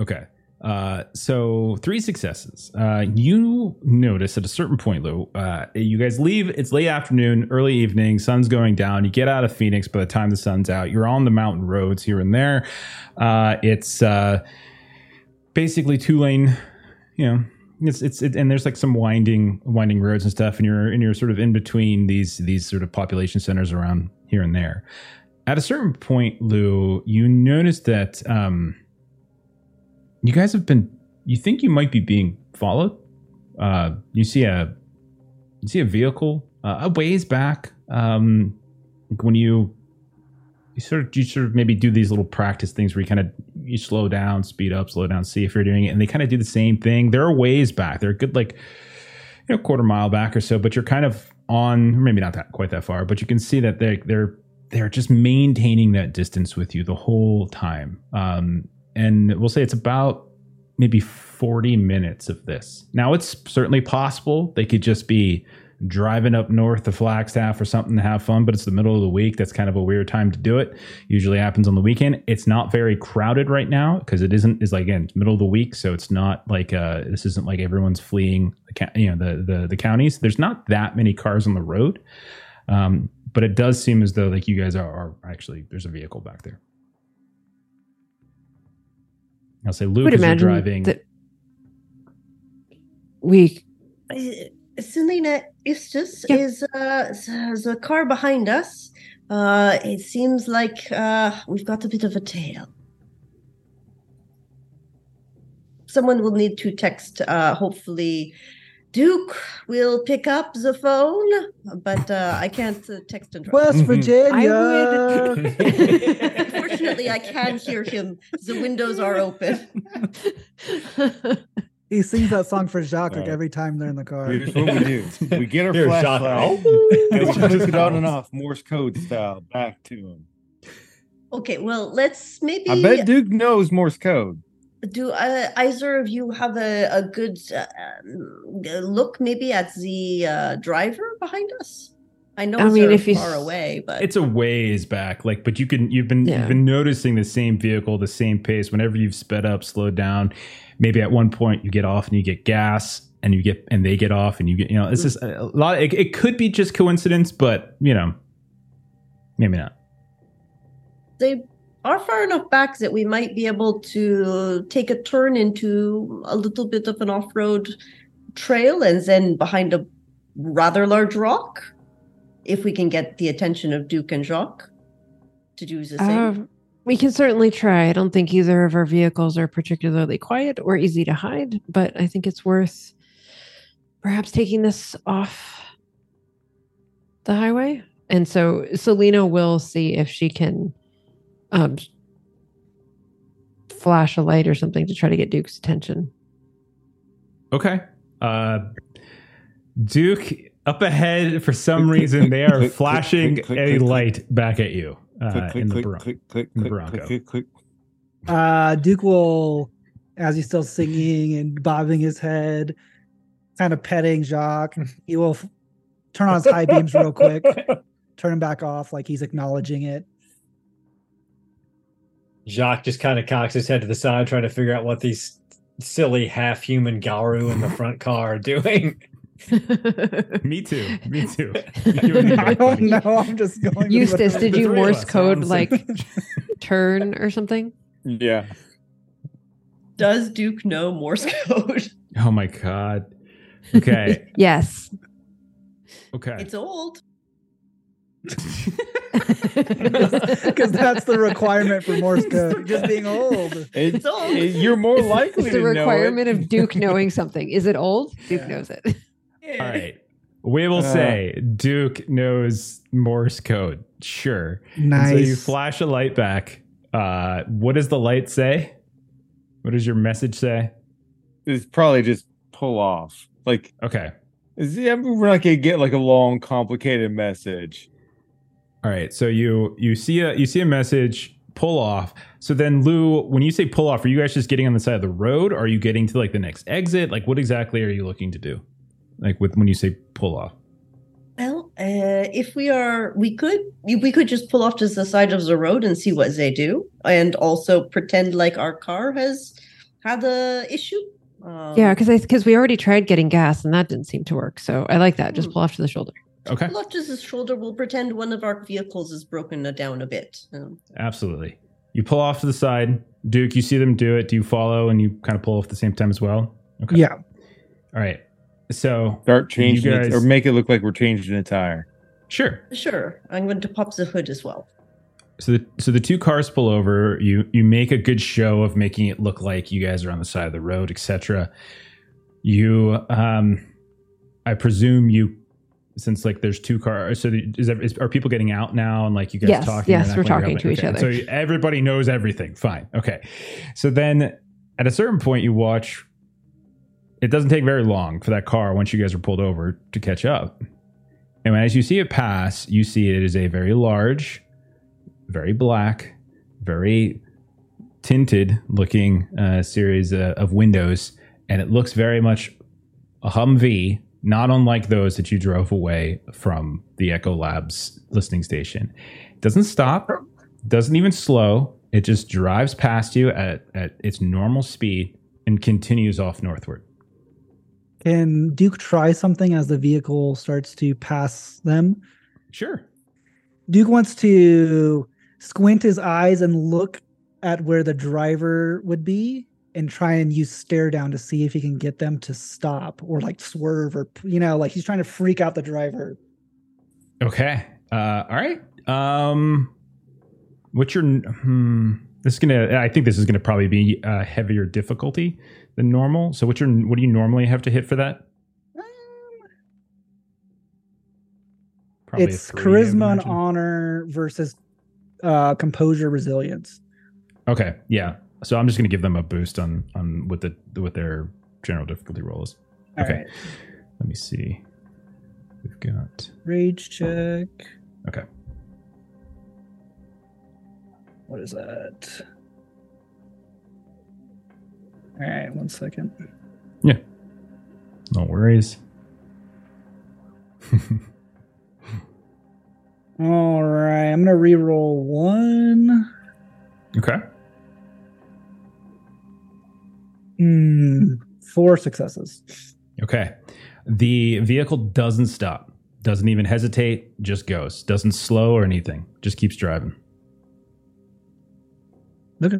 Okay. Uh, so three successes. Uh, you notice at a certain point, Lou, uh, you guys leave. It's late afternoon, early evening. Sun's going down. You get out of Phoenix by the time the sun's out. You're on the mountain roads here and there. Uh, it's uh, basically two lane, you know, it's it's it, and there's like some winding winding roads and stuff, and you're and you're sort of in between these these sort of population centers around here and there. At a certain point, Lou, you notice that um, you guys have been. You think you might be being followed. Uh, you see a you see a vehicle uh, a ways back. Um, like when you you sort of you sort of maybe do these little practice things where you kind of you slow down, speed up, slow down, see if you're doing it, and they kind of do the same thing. They're ways back. They're good like you know quarter mile back or so, but you're kind of on maybe not that quite that far, but you can see that they they're they're just maintaining that distance with you the whole time. Um, and we'll say it's about maybe 40 minutes of this. Now it's certainly possible they could just be driving up north to Flagstaff or something to have fun, but it's the middle of the week. That's kind of a weird time to do it. Usually happens on the weekend. It's not very crowded right now because it isn't is like again middle of the week, so it's not like uh this isn't like everyone's fleeing the you know the the the counties. There's not that many cars on the road. Um, but it does seem as though like you guys are, are actually there's a vehicle back there. I'll say Luke would is imagine driving. that we Uh, Salina Eustace Yeah. is uh s- there's a car behind us. Uh it seems like uh we've got a bit of a tail. Someone will need to text uh hopefully Duke will pick up the phone, but uh I can't uh, text and drive. West. Virginia. Unfortunately, I can hear him. The windows are open. he sings that song for Jacques like every time they're in the car. Here's what we do. We get our Here's flashlight Jacques. Oh. and we hook it on and off Morse code style back to him. Okay, well, let's maybe I bet Duke knows Morse code. Do uh, either of you have a, a good uh, um, look maybe at the uh, driver behind us? I know I it's mean, if you far away, but it's a ways back like but you can you've been Yeah. you've been noticing the same vehicle the same pace whenever you've sped up slowed down maybe at one point you get off and you get gas and you get and they get off and you get you know it's just a lot it, it could be just coincidence but you know maybe not they are far enough back that we might be able to take a turn into a little bit of an off-road trail and then behind a rather large rock if we can get the attention of duke and jacques to do the same Uh, we can certainly try. I don't think either of our vehicles are particularly quiet or easy to hide, but I think it's worth perhaps taking this off the highway. And so Salina will see if she can um, flash a light or something to try to get Duke's attention. okay uh duke up ahead for some reason they are Click, click, flashing click, click, a click, click. light back at you uh, Click, click, in the Bron- click, click, in the Bronco. Uh, Duke will, as he's still singing and bobbing his head, kind of petting Jacques. He will f- turn on his high beams real quick, turn him back off like he's acknowledging it. Jacques just kind of cocks his head to the side, trying to figure out what these silly half-human Garou in the front car are doing. me too me too I don't know. I'm just going. with Eustace, did you Morse us are on code like turn or something? Yeah. does duke know morse code oh my god okay Yes. okay it's old because that's the requirement for Morse code. Just being old. It, It's old. it- you're more likely It's the to requirement know it. of Duke knowing something. Is it old? Duke Yeah. knows it. All right. We will Uh. say Duke knows Morse code. Sure. And Nice. so you flash a light back. Uh, what does the light say? What does your message say? It's probably just pull off. Like, Okay. is, yeah, we're not gonna get like a long, complicated message. All right. So you you see a you see a message pull off. So then Lou, when you say pull off, are you guys just getting on the side of the road? Or are you getting to like the next exit? Like what exactly are you looking to do? Like with when you say pull off? Well, uh, if we are, we could we could just pull off to the side of the road and see what they do, and also pretend like our car has had a issue. Um, Yeah, because because we already tried getting gas and that didn't seem to work. So I like that. Just Hmm. pull off to the shoulder. Okay. pull off to shoulder. We'll pretend one of our vehicles is broken down a bit. Um, Absolutely. You pull off to the side. Duke, you see them do it. Do you follow and you kind of pull off at the same time as well? Okay. Yeah. All right. So Start changing guys- it or make it look like we're changing a tire. sure. Sure. I'm going to pop the hood as well. So the so the two cars pull over. You you make a good show of making it look like you guys are on the side of the road, etc. You um, I presume you since like there's two cars. So the, is, is are people getting out now and like you guys Yes, talking? yes, we're talking to each other. So everybody knows everything. Fine. Okay. So then at a certain point, you watch. It doesn't take very long for that car once you guys are pulled over to catch up. And as you see it pass, you see it is a very large, very black, very tinted looking uh, series uh, of windows, and it looks very much a Humvee, not unlike those that you drove away from the Echo Labs listening station. It doesn't stop, doesn't even slow. It just drives past you at, at its normal speed and continues off northward. Can Duke try something as the vehicle starts to pass them? Sure. Duke wants to squint his eyes and look at where the driver would be and try and use stare down to see if he can get them to stop or like swerve or you know like he's trying to freak out the driver Okay. Uh, all right. Um, what's your? Hmm, this is gonna. I think this is gonna probably be uh, heavier difficulty than normal. So, what's your? What do you normally have to hit for that? Probably it's three, charisma and honor versus uh composure resilience Okay. Yeah. So I'm just gonna give them a boost on on what the what their general difficulty roll is. All Okay. right. Let me see. We've got. rage check Okay. what is that all right one second Yeah. No worries. all right i'm gonna re-roll one okay. Hmm, four successes Okay. The vehicle doesn't stop, doesn't even hesitate, just goes, doesn't slow or anything, just keeps driving. okay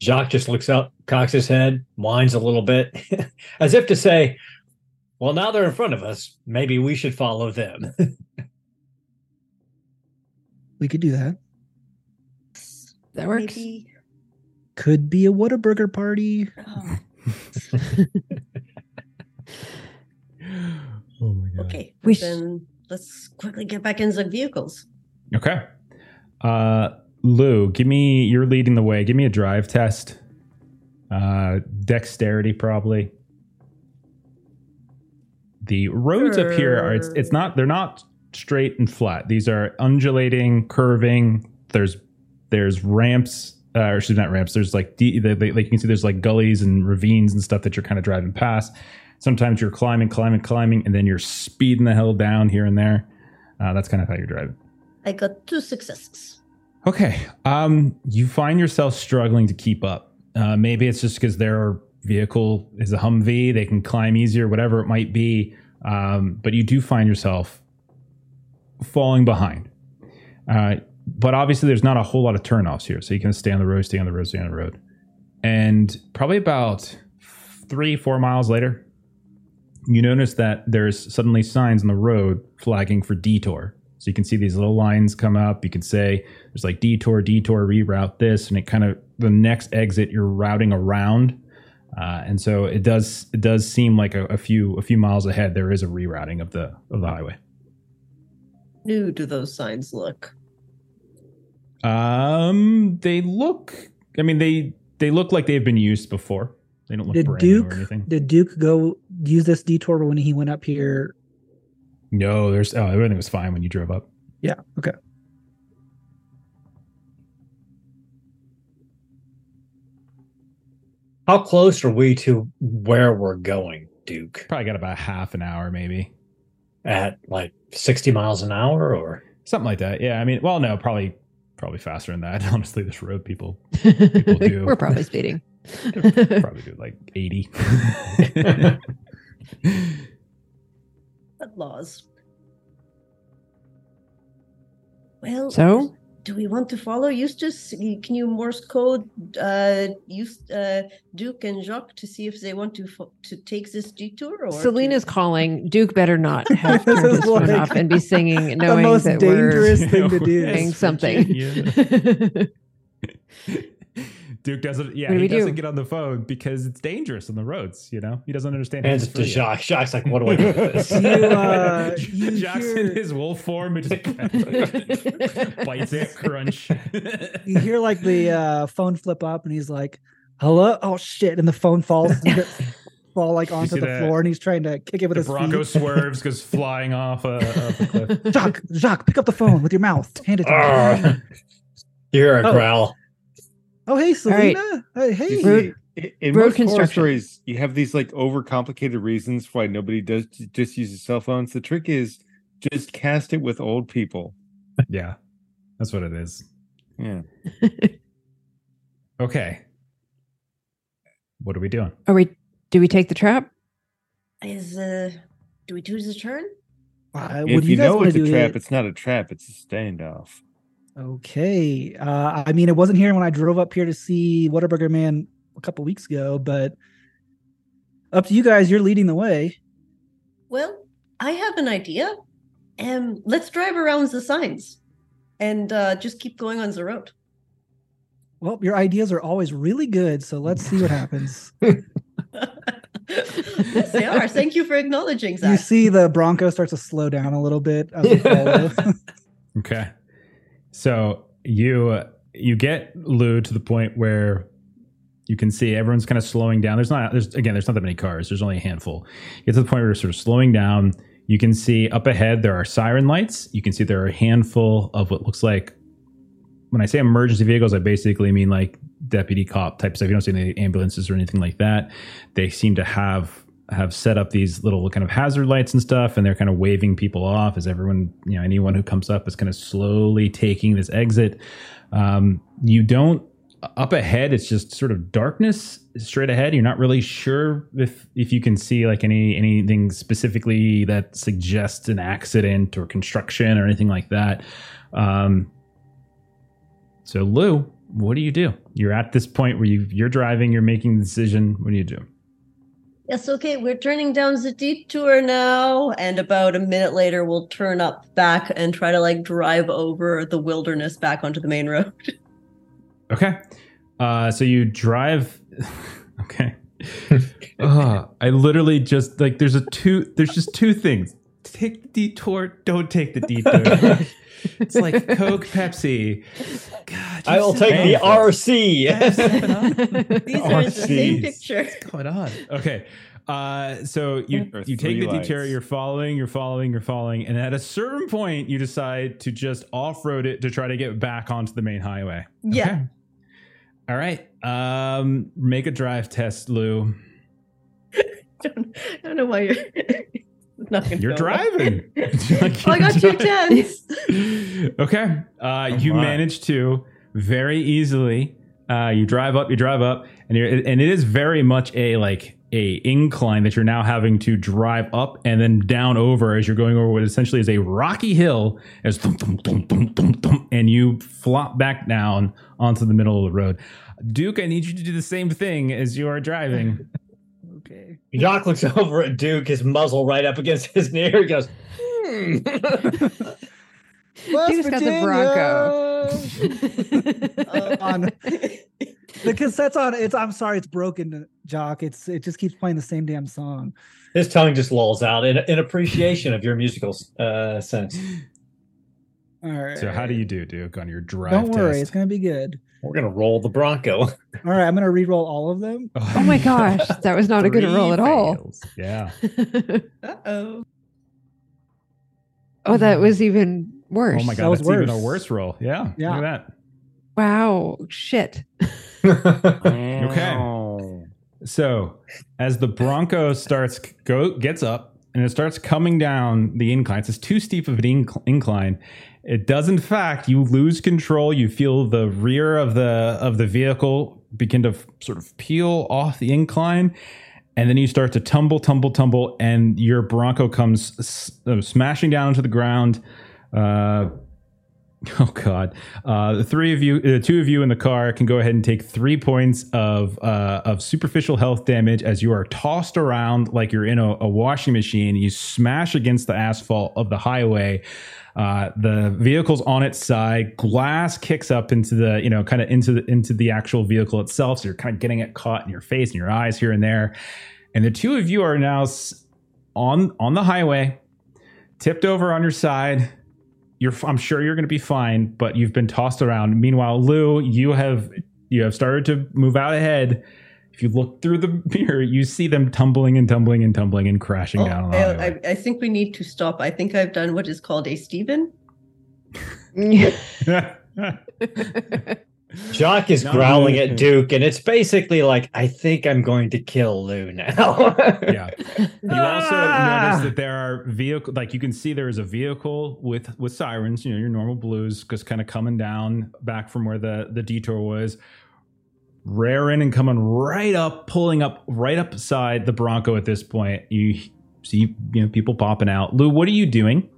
Jacques just looks up, cocks his head, whines a little bit, as if to say, Well, now they're in front of us. Maybe we should follow them. we could do that That works. Maybe. Could be a Whataburger party Oh, Oh my god. okay. We sh- then let's quickly get back into the vehicles. Okay. Uh Lou, give me you're leading the way. Give me a drive test. Uh dexterity probably. The roads up here are it's it's not they're not straight and flat. These are undulating, curving. There's there's ramps uh, or excuse me, not ramps. There's like de- the, the, like you can see there's like gullies and ravines and stuff that you're kind of driving past. Sometimes you're climbing, climbing, climbing, and then you're speeding the hell down here and there. Uh, that's kind of how you're driving. I got two successes. Okay. Um, you find yourself struggling to keep up. Uh, maybe it's just because their vehicle is a Humvee; they can climb easier, whatever it might be. Um, but you do find yourself falling behind. Uh, but obviously, there's not a whole lot of turnoffs here, so you can stay on the road, stay on the road, stay on the road. And probably about three, four miles later, you notice that there's suddenly signs on the road flagging for detour. So you can see these little lines come up. You can say there's like detour, detour, reroute this, and it kind of the next exit you're routing around. Uh, and so it does it does seem like a, a few a few miles ahead there is a rerouting of the of the highway. New do those signs look? Um, they look. I mean they they look like they've been used before. They don't look Did brand new Duke or anything. did Duke go use this detour when he went up here? no, there's oh everything was fine when you drove up. Yeah. Okay. How close are we to where we're going, Duke? Probably got about half an hour, maybe At like 60 miles an hour or? something like that. Yeah, I mean, well, no, probably probably faster than that. Honestly, this road people do. We're probably speeding. probably do like eighty. But laws. Well, so do we want to follow Eustace? Can you Morse code uh, Eust- uh, Duke and Jacques to see if they want to fo- to take this detour? Or to- Salina's calling. Duke better not have This turned is his phone like off and be singing, the knowing most that dangerous we're thing to do. saying Yes, something. Virginia. Duke doesn't. Yeah, What he do? doesn't get on the phone because it's dangerous on the roads. You know, he doesn't understand. Hands it to. Jacques. Jacques like, what do I do with this? You, uh, you Jack's hear- in his wolf form it just bites it, crunch. you hear like the uh, phone flip up, and he's like, "Hello, oh shit!" And the phone falls, fall like onto the that? floor, and he's trying to kick it with the his Bronco feet. swerves, goes flying off a, off a cliff. Jacques, Jacques, pick up the phone with your mouth. Hand it to me. You hear a Oh. growl. Oh, hey, right. Salina. Hey, hey. Road- see, in road most horror construction. stories, you have these like overcomplicated reasons why nobody does just uses cell phones. The trick is just cast it with old people. Yeah, that's what it is. Yeah. Okay. What are we doing? Are we? Do we take the trap? is uh, do we do the turn? Uh, what if you, you know it's a trap, here? it's not a trap. It's a standoff. Okay. Uh, I mean, it wasn't here when I drove up here to see Whataburger Man a couple weeks ago, but up to you guys. You're leading the way. Well, I have an idea. Um, let's drive around the signs and uh, just keep going on the road. Well, your ideas are always really good, so let's see what happens. yes, they are. Thank you for acknowledging that. you see the Bronco starts to slow down a little bit as. Okay. So you you get Lou to the point where you can see everyone's kind of slowing down. There's not there's again there's not that many cars. There's only a handful. You get to the point where you're sort of slowing down. You can see up ahead there are siren lights. You can see there are a handful of what looks like when I say emergency vehicles, I basically mean like deputy cop type stuff. You don't see any ambulances or anything like that. They seem to have have set up these little kind of hazard lights and stuff, and they're kind of waving people off as everyone, you know, anyone who comes up is kind of slowly taking this exit. Um, you don't up ahead. It's just sort of darkness straight ahead. You're not really sure if if you can see like any anything specifically that suggests an accident or construction or anything like that. Um, so Lou, what do you do? You're at this point where you you're driving, you're making the decision. What do you do? Yes, okay, we're turning down the detour now. And about a minute later, we'll turn up back and try to like drive over the wilderness back onto the main road. Okay. Uh, so you drive. okay. uh, I literally just like there's a two. There's just two things. Take the detour. Don't take the detour. It's like Coke, Pepsi. God, I will you're take the. RC. These are the same jeez. picture. What's going on? Okay. Uh, so you Or you take the detour, lights. you're following, you're following, you're following, and at a certain point, you decide to just off road it to try to get back onto the main highway. Yeah. Okay. All right. Um, make a drive test, Lou. don't, I don't know why you're not gonna You're go well. driving. Oh, I got two tens. okay. Uh, you my. manage to very easily. Uh, you drive up, you drive up, and you're, and it is very much a like a incline that you're now having to drive up and then down over as you're going over what essentially is a rocky hill as thump, thump, thump, thump, thump, thump, and you flop back down onto the middle of the road. Duke, I need you to do the same thing as you are driving. okay. Jacques looks over at Duke, his muzzle right up against his ear. He goes, hmm. West Duke's got the Bronco. Uh, On- the cassette's on. It's. I'm sorry, it's broken, Jacques. It's. It just keeps playing the same damn song. his tongue just lolls out in, in appreciation of your musical uh, sense. All right. So how do you do, Duke, on your drive Don't worry, test? it's gonna be good. We're gonna roll the Bronco. All right, I'm gonna re-roll all of them. oh my gosh, that was not a good roll at all. fails. Yeah. Uh-oh. oh, that was even worse. Oh my That god, was that's even a worse. worse roll. Yeah. Yeah. Look at Wow, shit. Okay. So as the Bronco starts go gets up and it starts coming down the incline, it's too steep of an inc- incline. It does, in fact, you lose control. You feel the rear of the of the vehicle begin to sort of peel off the incline, and then you start to tumble, tumble, tumble, and your Bronco comes s- uh, smashing down into the ground. Uh, Oh God! Uh, the three of you, the two of you in the car, can go ahead and take three points of uh, of superficial health damage as you are tossed around like you're in a, a washing machine. You smash against the asphalt of the highway. Uh, the vehicle's on its side. Glass kicks up into the you know kind of into the into the actual vehicle itself. So you're kind of getting it caught in your face and your eyes here and there. And the two of you are now on on the highway, tipped over on your side you're I'm sure you're going to be fine, but you've been tossed around. Meanwhile, Lou, you have you have started to move out ahead. If you look through the mirror, you see them tumbling and tumbling and tumbling and crashing Oh, down the I. I, I think we need to stop. I think I've done what is called a Steven. Jacques is growling at Duke, and it's basically like, I think I'm going to kill Lou now. yeah. You also Ah! notice that there are vehicle like you can see there is a vehicle with with sirens, you know, your normal blues just kind of coming down back from where the the detour was. Raring and coming right up, pulling up right up beside the Bronco at this point. You see, you know, people popping out. Lou, what are you doing?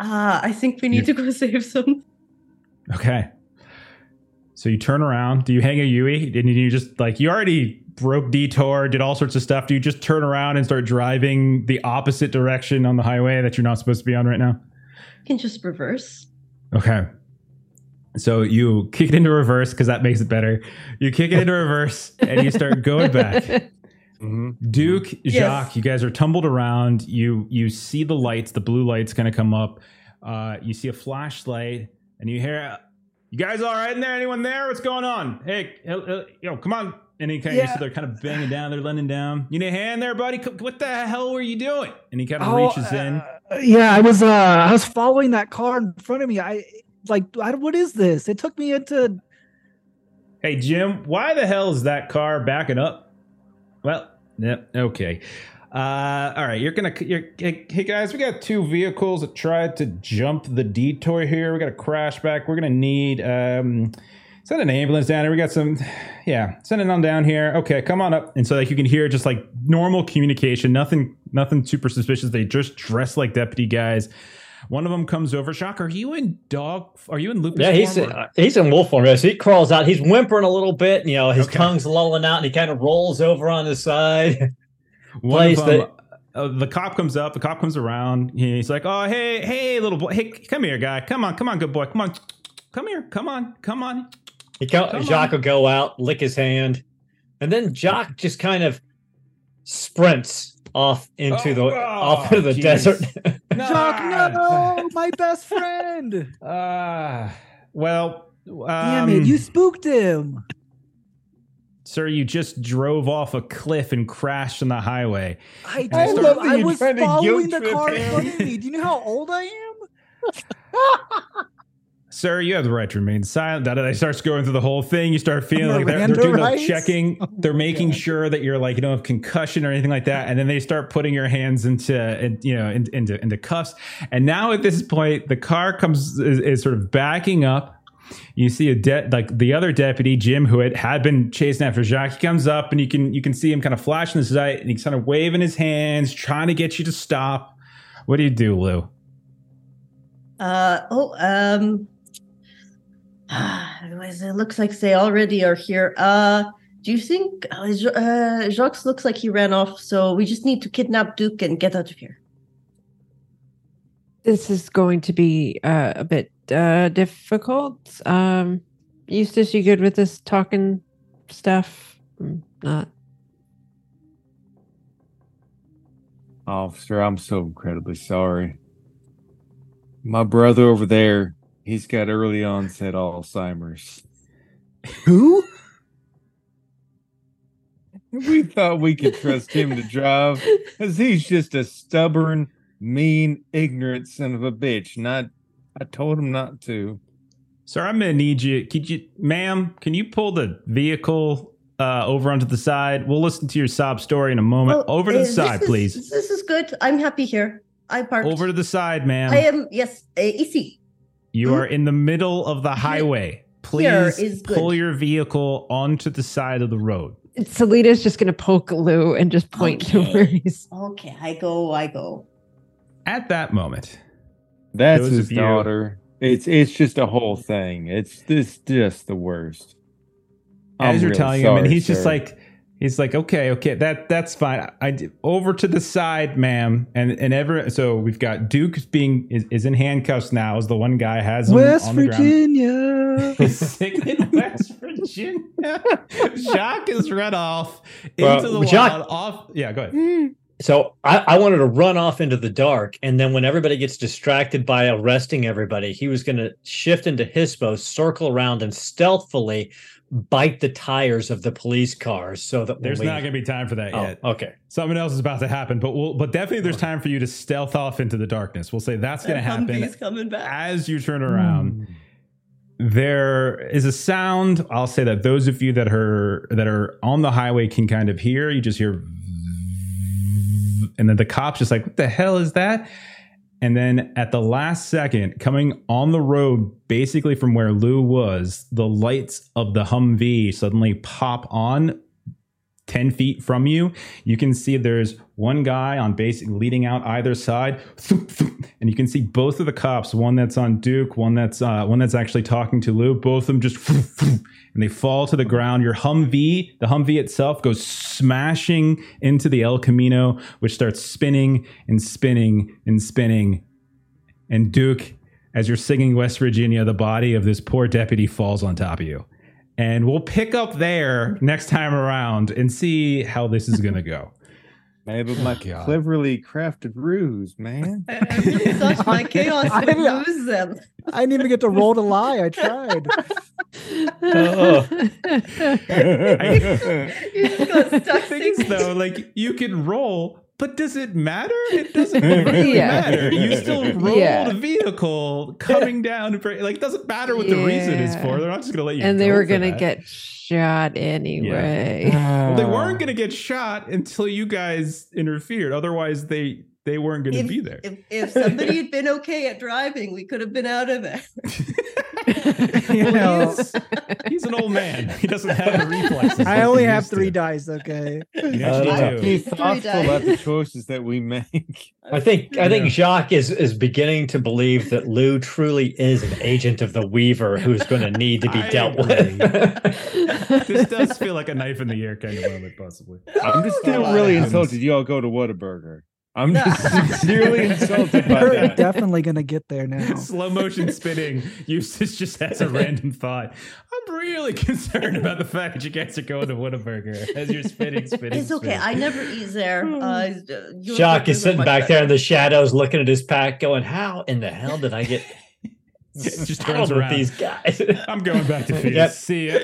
Ah, I think we need to go save some. Okay. So you turn around. Do you hang a Yui? And you just like you already broke detour, did all sorts of stuff. Do you just turn around and start driving the opposite direction on the highway that you're not supposed to be on right now? You can just reverse. Okay. So you kick it into reverse because that makes it better. You kick it into reverse and you start going back. Mhm. Duke, Yes. Jacques, you guys are tumbled around. You you see the lights, the blue lights kind of come up. Uh, you see a flashlight, and you hear, "You guys all right in there? Anyone there? What's going on? Hey, yo, come on!" And he kind of, Yeah. see they're kind of banging down, they're leaning down. You need a hand there, buddy? What the hell were you doing? And he kind of Oh, reaches in. uh, yeah, I was uh I was following that car in front of me. I like I, what is this? It took me into Hey, Jim, why the hell is that car backing up? Well, yep, okay. Uh, all right, you're gonna. You're, hey, hey, guys, we got two vehicles that tried to jump the detour here. We got a crash back. We're gonna need um, send an ambulance down here. We got some, yeah, send it on down here. Okay, come on up. And so like you can hear just like normal communication, nothing, nothing super suspicious. They just dress like deputy guys. One of them comes over. Shock, are you in dog? Are you in lupus? yeah, he's or- uh, he's in wolf form. Yeah, so he crawls out. He's whimpering a little bit. You know, his Okay. tongue's lolling out, and he kind of rolls over on his side. One of them, uh, the cop comes up. The cop comes around. He's like, "Oh, hey, hey, little boy, hey, come here, guy. Come on, come on, good boy. Come on, come here. Come on, come on." He co- Come Jacques on. will go out, lick his hand, and then Jacques just kind of sprints off into Oh, the oh, off into the jeez. desert. Jacques, no, my best friend. Ah, well, um, Damn it, you spooked him. sir, you just drove off a cliff and crashed on the highway. I, I told love I was following the car in front of me. Do you know how old I am? Sir, you have the right to remain silent. Da, da, da. Starts going through the whole thing. You start feeling like they're, they're Miranda doing the checking. Oh, they're making God. sure that you're like you don't have concussion or anything like that. And then they start putting your hands into, in, you know, in, into into cuffs. And now at this point, the car comes is, is sort of backing up. You see a de- like the other deputy Jim, who had, had been chasing after Jacques. He comes up and you can you can see him kind of flashing his light and he's kind of waving his hands, trying to get you to stop. What do you do, Lou? Uh oh, um it looks like they already are here. Uh do you think uh, uh, Jacques looks like he ran off, so we just need to kidnap Duke and get out of here. this is going to be uh, a bit uh, difficult. Um, Eustace, you good with this talking stuff? Mm, Not. Officer, I'm so incredibly sorry. My brother over there, he's got early onset Alzheimer's. Who? We thought we could trust him to drive, because he's just a stubborn, mean, ignorant son of a bitch. Not, I told him not to. Sir, I'm gonna need you. Could you, ma'am? Can you pull the vehicle uh, over onto the side? We'll listen to your sob story in a moment. Oh, over to uh, the side, is- please. This is good. I'm happy here. I parked. Over to the side, ma'am. I am yes, uh, ici. You are in the middle of the highway. Please is pull your vehicle onto the side of the road. Salina's just going to poke Lou and just point to where he's. Okay, I go, I go. At that moment, That's Those his of you- daughter. It's it's just a whole thing. It's this just the worst. I'm as you're really telling him, and sorry, he's just like, he's like, okay, okay, that that's fine. I d- over to the side, ma'am, and and ever. So we've got Duke being is, is in handcuffs now. Is the one guy has him West on the. Virginia. He's sitting in West Virginia. Jacques is run off Well, into the Jacques- wild. Off. Yeah, go ahead. Mm. So I, I wanted to run off into the dark, and then when everybody gets distracted by arresting everybody, he was going to shift into Hispo, circle around, and stealthily bite the tires of the police cars, so that There's we- not going to be time for that Oh, yet. okay. Something else is about to happen, but we'll, but definitely there's time for you to stealth off into the darkness. We'll say that's going to happen coming back. as you turn around. there is a sound i'll say that those of you that are that are on the highway can kind of hear you just hear and then the cops just like what the hell is that and then at the last second coming on the road basically from where lou was the lights of the humvee suddenly pop on 10 feet from you. You can see there's one guy on basic leading out either side. And you can see both of the cops one that's on duke one that's uh, one that's actually talking to lou both of them just and they fall to the ground. Your humvee the humvee itself goes smashing into the el camino which starts spinning and spinning and spinning. And duke as you're singing west virginia the body of this poor deputy falls on top of you. And we'll pick up there next time around and see how this is going to go. Man, but my God. cleverly crafted ruse, man. I I really thought my chaos I would didn't- lose them. I didn't even get to roll to lie. I tried. Oh. You just got stuck thing though, like you can roll, but does it matter? It doesn't really Yeah. matter. You still rolled Yeah. a vehicle coming down. Like, it doesn't matter what the reason is for. They're not just going to let you. and they were going to that. get shot anyway. Well, they uh. weren't going to get shot until you guys interfered. Otherwise, they they weren't going to be there. If, if somebody had been okay at driving, we could have been out of there. You know, he's, he's an old man. He doesn't have the reflexes. I only have used to. three dice. Okay. You I don't actually know. do. Be thoughtful about the choices that we make. I think I think Jacques is is beginning to believe that Lou truly is an agent of the Weaver who's going to need to be I dealt agree. with. this does feel like a knife in the ear kind of moment, possibly. I'm just still really insulted. You all go to Whataburger. I'm just sincerely insulted by We're that. definitely gonna get there now. Slow motion spinning. Eustace just just has a random thought. I'm really concerned about the fact that you guys are going to Whataburger as you're spinning, spinning. It's okay. spinning. I never eat there. Uh, your is sitting much back there in the shadows, looking at his pack, going, "How in the hell did I get just saddled turns with around. these guys?" I'm going back to Fuse. Yep. See ya.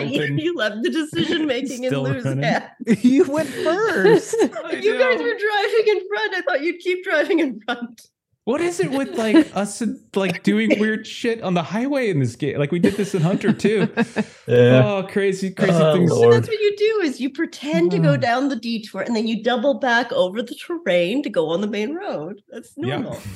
you, you left the decision making in Still Lou's running. you went first. You guys were driving in front. I thought you'd keep driving in front. What is it with like us and like doing weird shit on the highway in this game? Like we did this in Hunter too. Yeah. Oh, crazy, crazy Oh, things. Lord. That's what you do is you pretend to go mm. down the detour and then you double back over the terrain to go on the main road. That's normal. That's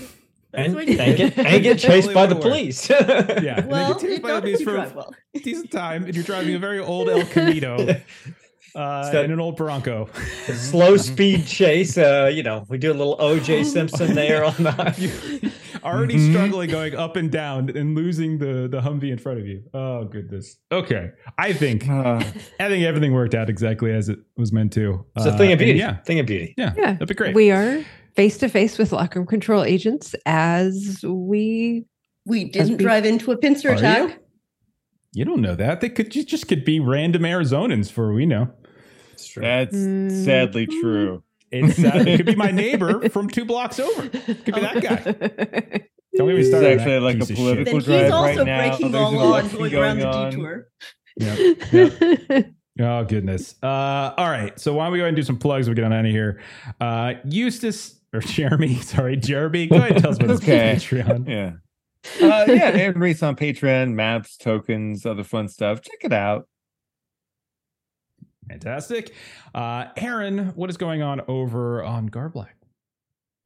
and, and get, and get chased by the work. police. Yeah. and Well, then you it take by the police for drive well. a decent time, and you're driving a very old El Camino uh, So- and an old Bronco. Slow speed chase. Uh, you know, we do a little OJ Simpson there on the. You- already Mhm. struggling going up and down and losing the the Humvee in front of you. Oh goodness. Okay, I think Uh, I think everything worked out exactly as it was meant to. It's a Uh, thing of beauty. Yeah, Thing of beauty. yeah, Yeah. that'd be great. We are face to face with lockroom control agents as we. We didn't be- drive into a pincer Are attack. you? You don't know that. They could just, just could be random Arizonans for we know. It's true. that's Mm. sadly true. It's, uh, it could be my neighbor from two blocks over. Could be that guy. Don't get me This is started. on actually that like a piece of shit. political Then he's drive also right now. breaking There's all an law and election going around the going on. detour. Yep. Oh goodness. Uh, all right. So why don't we go ahead and do some plugs? We get on out of here. Uh, Eustace or Jeremy, sorry, Jeremy. Go ahead and tell us about Okay. Patreon. Yeah. Uh, yeah, Aaron Reese on Patreon, maps, tokens, other fun stuff. Check it out. Fantastic. Uh, Aaron, what is going on over on Garblack?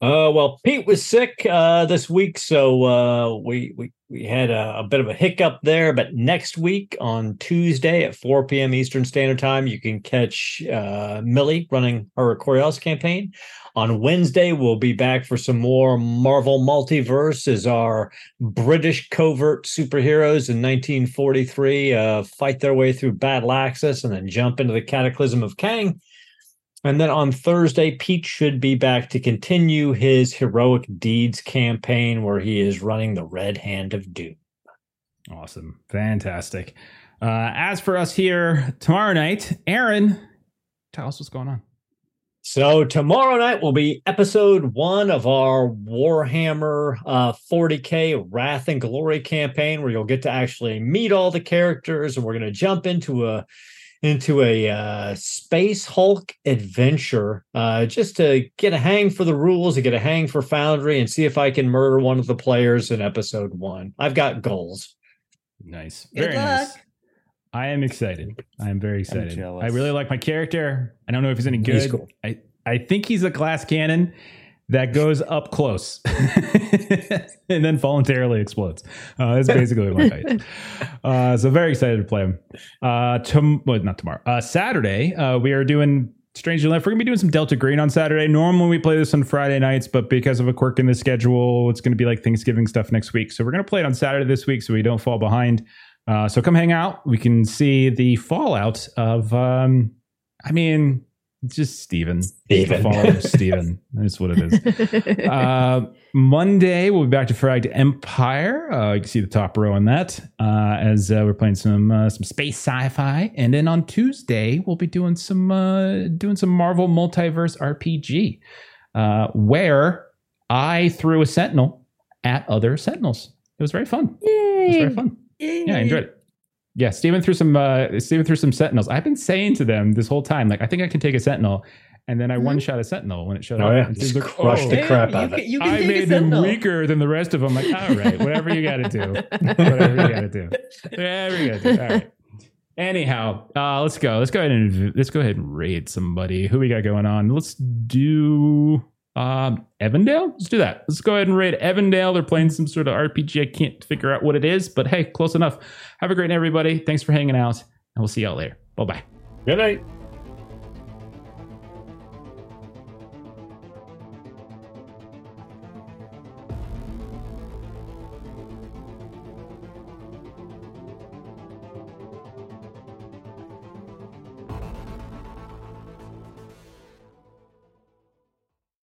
Uh, well, Pete was sick uh, this week, so uh, we we we had a, a, bit of a hiccup there. But next week on Tuesday at 4 p.m. Eastern Standard Time, you can catch uh, Millie running her Coriolis campaign. On Wednesday, we'll be back for some more Marvel Multiverse as our British covert superheroes in 1943 uh, fight their way through Battle Axis and then jump into the Cataclysm of Kang. And then on Thursday, Pete should be back to continue his heroic deeds campaign where he is running the Red Hand of Doom. Awesome. Fantastic. Uh, as for us here tomorrow night, Aaron, tell us what's going on. So tomorrow night will be episode one of our Warhammer uh, 40k Wrath and Glory campaign, where you'll get to actually meet all the characters, and we're going to jump into a into a uh, space Hulk adventure uh, just to get a hang for the rules, to get a hang for Foundry, and see if I can murder one of the players in episode one. I've got goals. Nice, Good very luck. nice. I am excited. I am very excited. I really like my character. I don't know if he's any good. He's cool. I I think he's a glass cannon that goes up close and then voluntarily explodes. Uh, that's basically my fight. Uh, so very excited to play them. Uh, tom- well, not tomorrow. Uh, Saturday, uh, we are doing Strangely Left. We're gonna be doing some Delta Green on Saturday. Normally we play this on Friday nights, but because of a quirk in the schedule, it's gonna be like Thanksgiving stuff next week. So we're gonna play it on Saturday this week, so we don't fall behind. Uh, so come hang out. We can see the fallout of. Um, I mean, just Steven. Steven. Follow Steven. That's what it is. Uh, Monday, we'll be back to Fragged Empire. Uh, you can see the top row on that uh, as uh, we're playing some uh, some space sci-fi. And then on Tuesday, we'll be doing some uh, doing some Marvel Multiverse RPG, where I threw a Sentinel at other Sentinels. It was very fun. Yay. It was very fun. Yay. Yeah, I enjoyed it. Yeah, Steven threw some uh Steven threw some sentinels. I've been saying to them this whole time, like, I think I can take a sentinel. And then I mm-hmm. one shot a sentinel when it showed oh, up. Yeah. Just like, crushed oh, the crap out of it. I made them weaker than the rest of them. Like, all right, whatever you got to do, whatever you got to do, whatever you got to do. All right. Anyhow, uh, let's go. Let's go ahead and let's go ahead and raid somebody. Who we got going on? Let's do um, Evandale? Let's do that. Let's go ahead and raid Evandale. They're playing some sort of RPG. I can't figure out what it is, but hey, close enough. Have a great night, everybody. Thanks for hanging out, and we'll see y'all later. Bye bye. Good night.